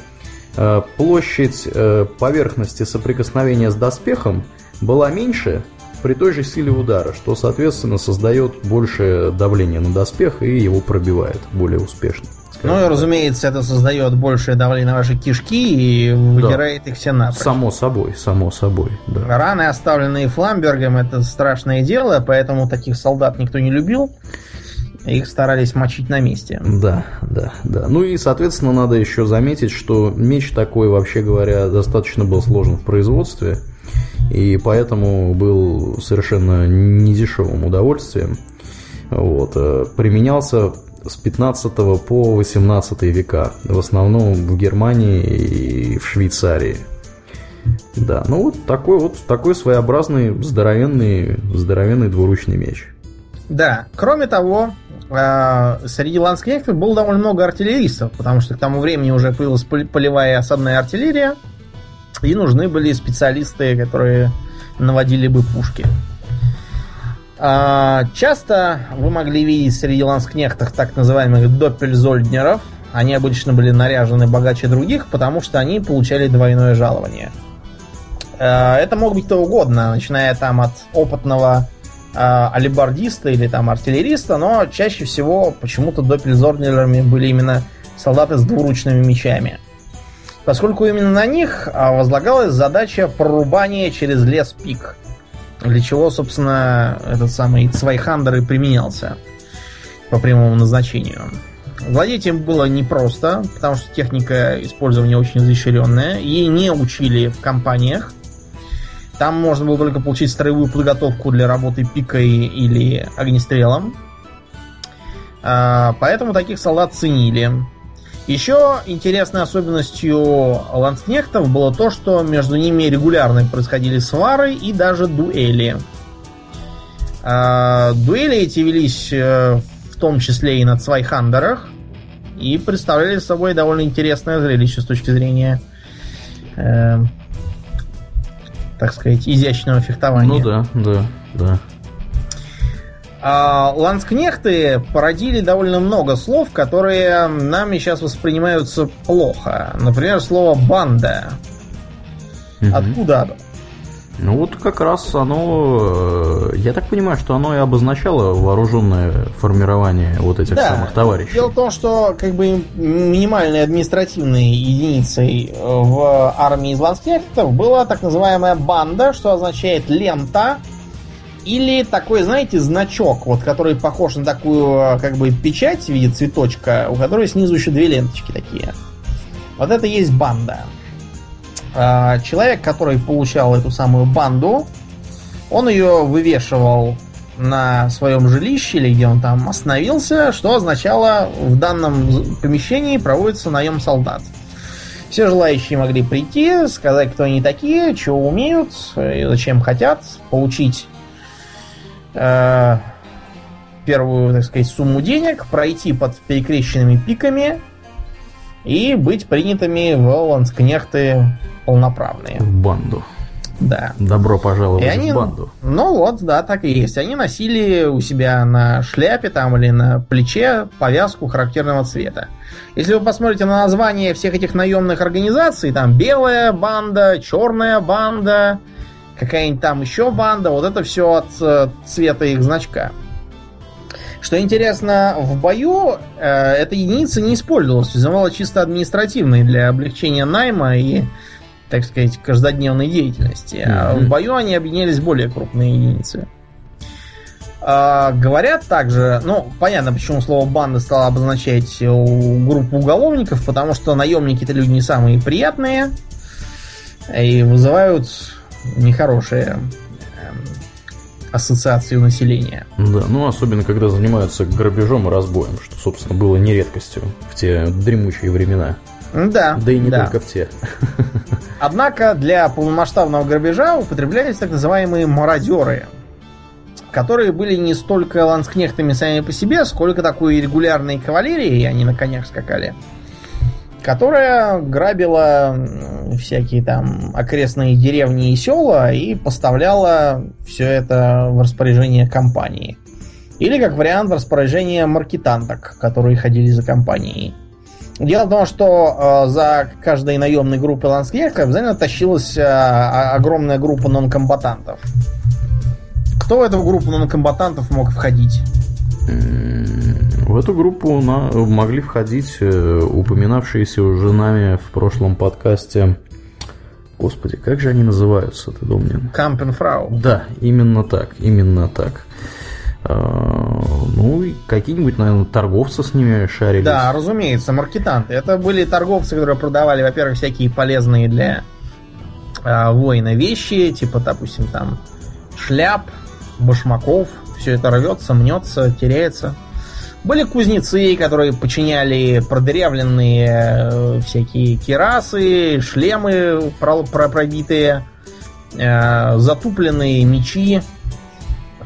э, площадь э, поверхности соприкосновения с доспехом была меньше при той же силе удара, что, соответственно, создает большее давление на доспех и его пробивает более успешно. Ну и, разумеется, это создает большее давление на ваши кишки и выдирает да. их все напрочь. Само собой, само собой. Да. Раны, оставленные Фламбергом, это страшное дело, поэтому таких солдат никто не любил. Их старались мочить на месте. Да, да, да. Ну и, соответственно, надо еще заметить, что меч такой, вообще говоря, достаточно был сложен в производстве. И поэтому был совершенно недешевым удовольствием. Вот. Э, применялся с 15 по 18 века. В основном в Германии и в Швейцарии. Да, ну вот такой вот такой своеобразный здоровенный, здоровенный двуручный меч. Да, кроме того, э, среди ланскнехтов было довольно много артиллеристов, потому что к тому времени уже появилась полевая осадная артиллерия, и нужны были специалисты, которые наводили бы пушки. А, часто вы могли видеть среди ланскнехтов так называемых доппельзольднеров. Они обычно были наряжены богаче других, потому что они получали двойное жалование. А, это мог быть кто угодно, начиная там от опытного а, алибардиста или там артиллериста, но чаще всего почему-то доппельзольднерами были именно солдаты с двуручными мечами. Поскольку именно на них возлагалась задача прорубания через лес пик – для чего, собственно, этот самый Цвайхандер и применялся по прямому назначению. Владеть им было непросто, потому что техника использования очень изощренная. Ей не учили в компаниях. Там можно было только получить строевую подготовку для работы пикой или огнестрелом. А, поэтому таких солдат ценили. Еще интересной особенностью ланскнехтов было то, что между ними регулярно происходили свары и даже дуэли. А, дуэли эти велись э, в том числе и на Цвайхандерах и представляли собой довольно интересное зрелище с точки зрения, э, так сказать, изящного фехтования. Ну да, да, да. А ланскнехты породили довольно много слов, которые нами сейчас воспринимаются плохо. Например, слово банда. Угу. Откуда оно? Ну вот как раз оно, э, я так понимаю, что оно и обозначало вооруженное формирование вот этих да. самых товарищей. Дело в том, что как бы минимальной административной единицей в армии из ланскнехтов была так называемая банда, что означает лента, или такой, знаете, значок, вот, который похож на такую, как бы, печать в виде цветочка, у которой снизу еще две ленточки такие. Вот это есть банда. А, человек, который получал эту самую банду, он ее вывешивал на своем жилище или где он там остановился, что означало в данном помещении проводится наем солдат. Все желающие могли прийти, сказать, кто они такие, чего умеют, зачем хотят, получить э, первую, так сказать, сумму денег, пройти под перекрещенными пиками и быть принятыми в ланскнехты полноправные. В банду. Да. Добро пожаловать и они, в банду. Ну вот, да, так и есть. Они носили у себя на шляпе там или на плече повязку характерного цвета. Если вы посмотрите на название всех этих наемных организаций, там белая банда, черная банда, какая-нибудь там еще банда, вот это все от э, цвета их значка. Что интересно, в бою э, эта единица не использовалась, вызывала чисто административной для облегчения найма и, так сказать, каждодневной деятельности. Mm-hmm. В бою они объединялись более крупные единицы. А, говорят также, ну, понятно, почему слово банда стало обозначать группу уголовников, потому что наемники это люди не самые приятные и вызывают нехорошие эм, ассоциации у населения. Да, ну особенно когда занимаются грабежом и разбоем, что, собственно, было не редкостью в те дремучие времена. Да. Да и не да. только в те. Однако для полномасштабного грабежа употреблялись так называемые мародеры, которые были не столько ланскнехтами сами по себе, сколько такой регулярной кавалерией, они на конях скакали, которая грабила всякие там окрестные деревни и села и поставляла все это в распоряжение компании. Или, как вариант, в распоряжение маркетанток, которые ходили за компанией. Дело в том, что э, за каждой наемной группой ланскехтов обязательно тащилась э, огромная группа нонкомбатантов. Кто в эту группу нонкомбатантов мог входить? В эту группу на, могли входить э, упоминавшиеся уже нами в прошлом подкасте Господи, как же они называются, ты Домнин? Кампенфрау. Да, именно так, именно так. А, ну, и какие-нибудь, наверное, торговцы с ними шарились. Да, разумеется, маркетанты. Это были торговцы, которые продавали, во-первых, всякие полезные для э, воина вещи, типа, допустим, там шляп, башмаков. Все это рвется, мнется, теряется Были кузнецы, которые починяли продырявленные э, всякие кирасы, шлемы пробитые, э, затупленные мечи,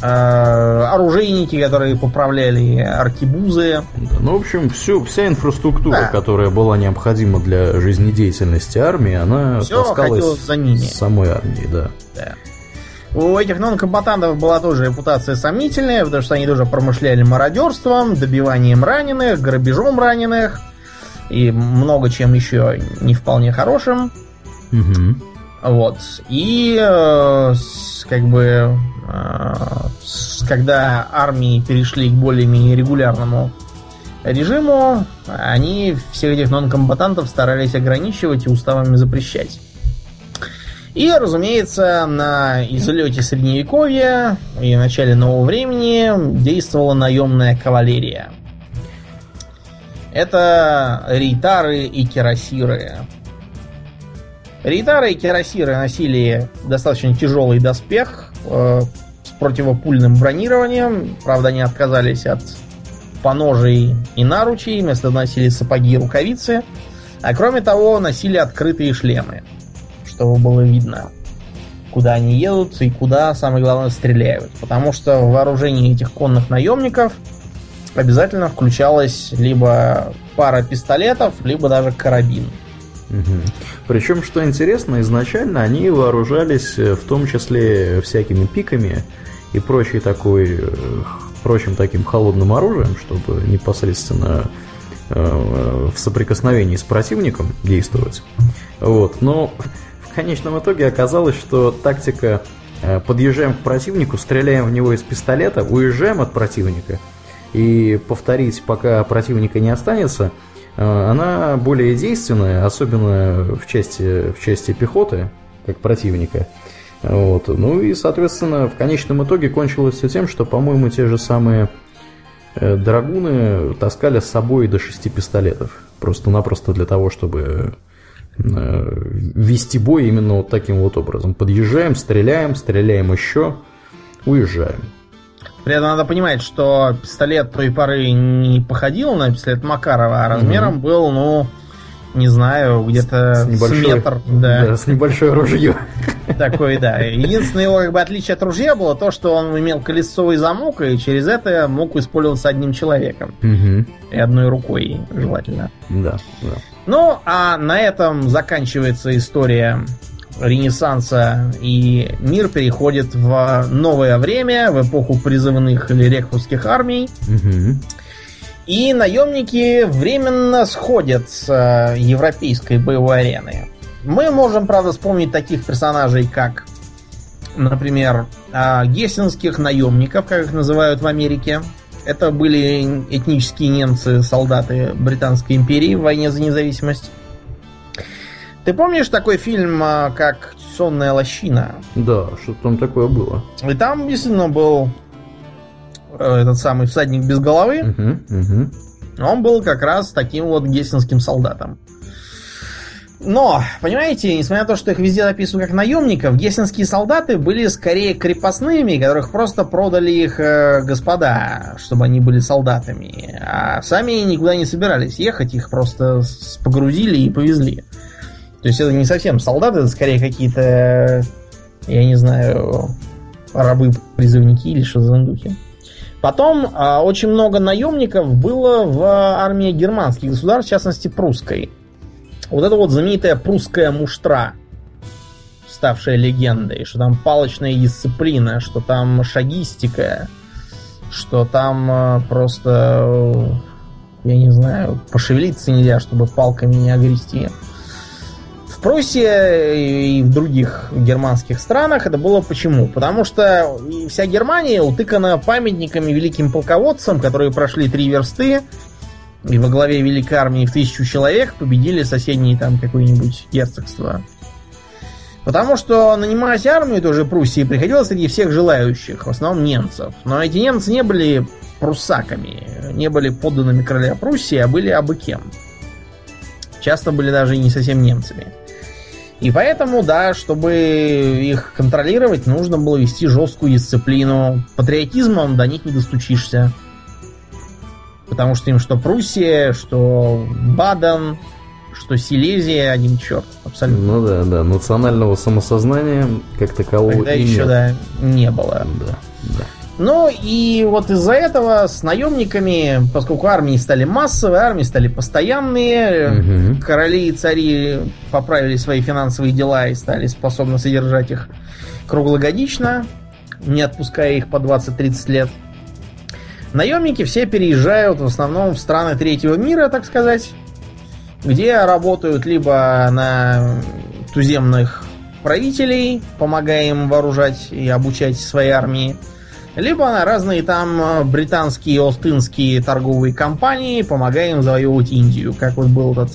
э, оружейники, которые поправляли аркибузы. Ну, в общем, всю, вся инфраструктура, да. которая была необходима для жизнедеятельности армии, она Все таскалась за ними. с самой армией, да. да. У этих нон-комбатантов была тоже репутация сомнительная, потому что они тоже промышляли мародерством, добиванием раненых, грабежом раненых и много чем еще не вполне хорошим. Угу. Вот. И э, как бы э, когда армии перешли к более-менее регулярному режиму, они всех этих нон-комбатантов старались ограничивать и уставами запрещать. И, разумеется, на излете средневековья и начале нового времени действовала наемная кавалерия. Это рейтары и кирасиры. Рейтары и кирасиры носили достаточно тяжелый доспех э, с противопульным бронированием. Правда, они отказались от поножей и наручей, вместо носили сапоги и рукавицы. А кроме того, носили открытые шлемы чтобы было видно, куда они едут и куда, самое главное, стреляют. Потому что в вооружении этих конных наемников обязательно включалась либо пара пистолетов, либо даже карабин. Угу. Причем, что интересно, изначально они вооружались э, в том числе всякими пиками и прочей такой, э, прочим таким холодным оружием, чтобы непосредственно э, в соприкосновении с противником действовать. Вот. Но конечном итоге оказалось, что тактика э, подъезжаем к противнику, стреляем в него из пистолета, уезжаем от противника и повторить, пока противника не останется, э, она более действенная, особенно в части, в части пехоты, как противника. Вот. Ну и, соответственно, в конечном итоге кончилось все тем, что, по-моему, те же самые э, драгуны таскали с собой до шести пистолетов. Просто-напросто для того, чтобы вести бой именно вот таким вот образом. Подъезжаем, стреляем, стреляем еще, уезжаем. При этом надо понимать, что пистолет той поры не походил на пистолет Макарова, а размером угу. был, ну, не знаю, где-то с, небольшой, с метр. Да. да, с небольшое ружье. Такой, да. Единственное его как бы отличие от ружья было то, что он имел колесовый замок, и через это мог использоваться одним человеком. Угу. И одной рукой, желательно. Да, да. Ну, а на этом заканчивается история Ренессанса, и мир переходит в новое время, в эпоху призывных или рекрутских армий. Угу. И наемники временно сходят с э, европейской боевой арены. Мы можем, правда, вспомнить таких персонажей, как, например, э, гессенских наемников, как их называют в Америке. Это были этнические немцы, солдаты Британской империи в войне за независимость. Ты помнишь такой фильм, э, как «Сонная лощина»? Да, что там такое было. И там действительно был Э, этот самый всадник без головы, угу, угу. он был как раз таким вот гессенским солдатом. Но, понимаете, несмотря на то, что их везде описывают как наемников, гессенские солдаты были скорее крепостными, которых просто продали их э, господа, чтобы они были солдатами. А сами никуда не собирались ехать, их просто погрузили и повезли. То есть это не совсем солдаты, это скорее какие-то, я не знаю, рабы-призывники или что за духи. Потом а, очень много наемников было в армии германских государств, в частности прусской. Вот это вот знаменитая прусская муштра, ставшая легендой, что там палочная дисциплина, что там шагистика, что там а, просто, я не знаю, пошевелиться нельзя, чтобы палками не огрести. В Пруссии и в других германских странах это было почему? Потому что вся Германия утыкана памятниками великим полководцам, которые прошли три версты и во главе великой армии в тысячу человек победили соседние там какое-нибудь герцогство. Потому что нанимать армию тоже Пруссии приходилось среди всех желающих, в основном немцев. Но эти немцы не были пруссаками, не были подданными короля Пруссии, а были абы кем. Часто были даже не совсем немцами. И поэтому, да, чтобы их контролировать, нужно было вести жесткую дисциплину. Патриотизмом до них не достучишься. Потому что им что Пруссия, что Баден, что Силезия, один черт, абсолютно. Ну да, да, национального самосознания как такового Тогда и еще, нет. да, не было. Да, да. Ну и вот из-за этого с наемниками, поскольку армии стали массовые, армии стали постоянные, Мгм. короли и цари поправили свои финансовые дела и стали способны содержать их круглогодично, не отпуская их по 20-30 лет. Наемники все переезжают в основном в страны третьего мира, так сказать, где работают либо на туземных правителей, помогая им вооружать и обучать свои армии, либо на разные там британские и остинские торговые компании, помогая им завоевывать Индию, как вот был этот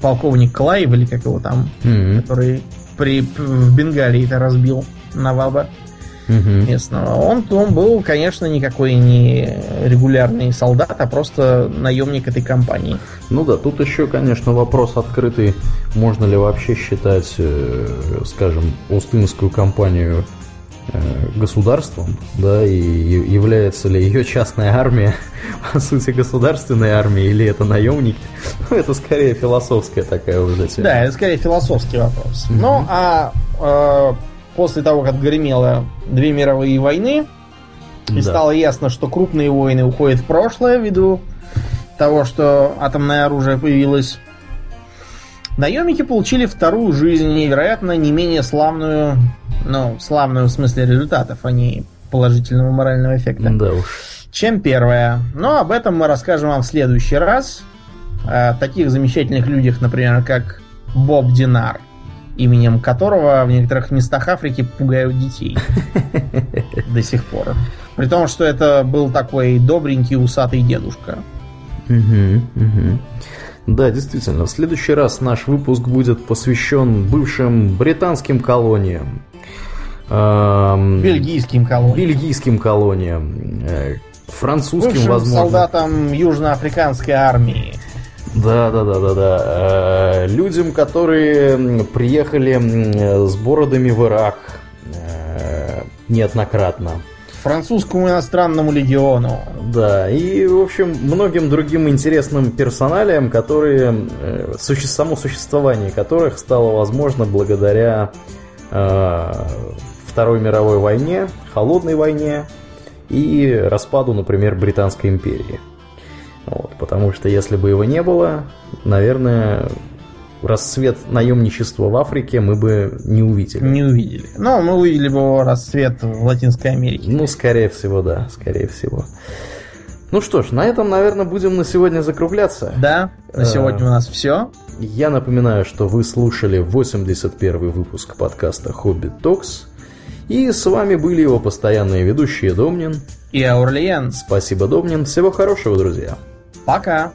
полковник Клайв, или как его там, Мгм. который при, в Бенгалии это разбил Наваба Мгм. местного. Он, он был, конечно, никакой не регулярный солдат, а просто наемник этой компании. Ну да, тут еще, конечно, вопрос открытый, можно ли вообще считать, э, скажем, Устынскую компанию э, государством, да, и является ли ее частная армия, по сути, государственной армией, или это наемники, ну, это скорее философская такая уже тема. Да, это скорее философский вопрос. Ну, а э, после того, как гремело две мировые войны, и Да. стало ясно, что крупные войны уходят в прошлое ввиду того, что атомное оружие появилось, наемники получили вторую жизнь, и, вероятно, не менее славную, ну, славную в смысле результатов, а не положительного морального эффекта Да уж. чем первая. Но об этом мы расскажем вам в следующий раз. О таких замечательных людях, например, как Боб Динар, именем которого в некоторых местах Африки пугают детей до сих пор. При том, что это был такой добренький усатый дедушка. Да, действительно, в следующий раз наш выпуск будет посвящен бывшим британским колониям. Бельгийским колониям. бельгийским колониям, э, французским, возможно. солдатам южноафриканской армии. Да, да, да, да, да. Э, Людям, которые приехали с бородами в Ирак э, неоднократно. Французскому иностранному легиону. Да, и, в общем, многим другим интересным персоналиям, которые, э, суще- само существование которых стало возможно благодаря э, Второй мировой войне, Холодной войне и распаду, например, Британской империи. Вот, потому что если бы его не было, наверное, расцвет наемничества в Африке мы бы не увидели. Не увидели. Но мы увидели бы его расцвет в Латинской Америке. Ну, скорее всего, да, скорее всего. Ну что ж, на этом, наверное, будем на сегодня закругляться. Да, на Э, сегодня у нас все. Я напоминаю, что вы слушали 81 выпуск подкаста «Хоббит Токс». И с вами были его постоянные ведущие Домнин. И Аурлиен. Спасибо, Домнин. Всего хорошего, друзья. Пока.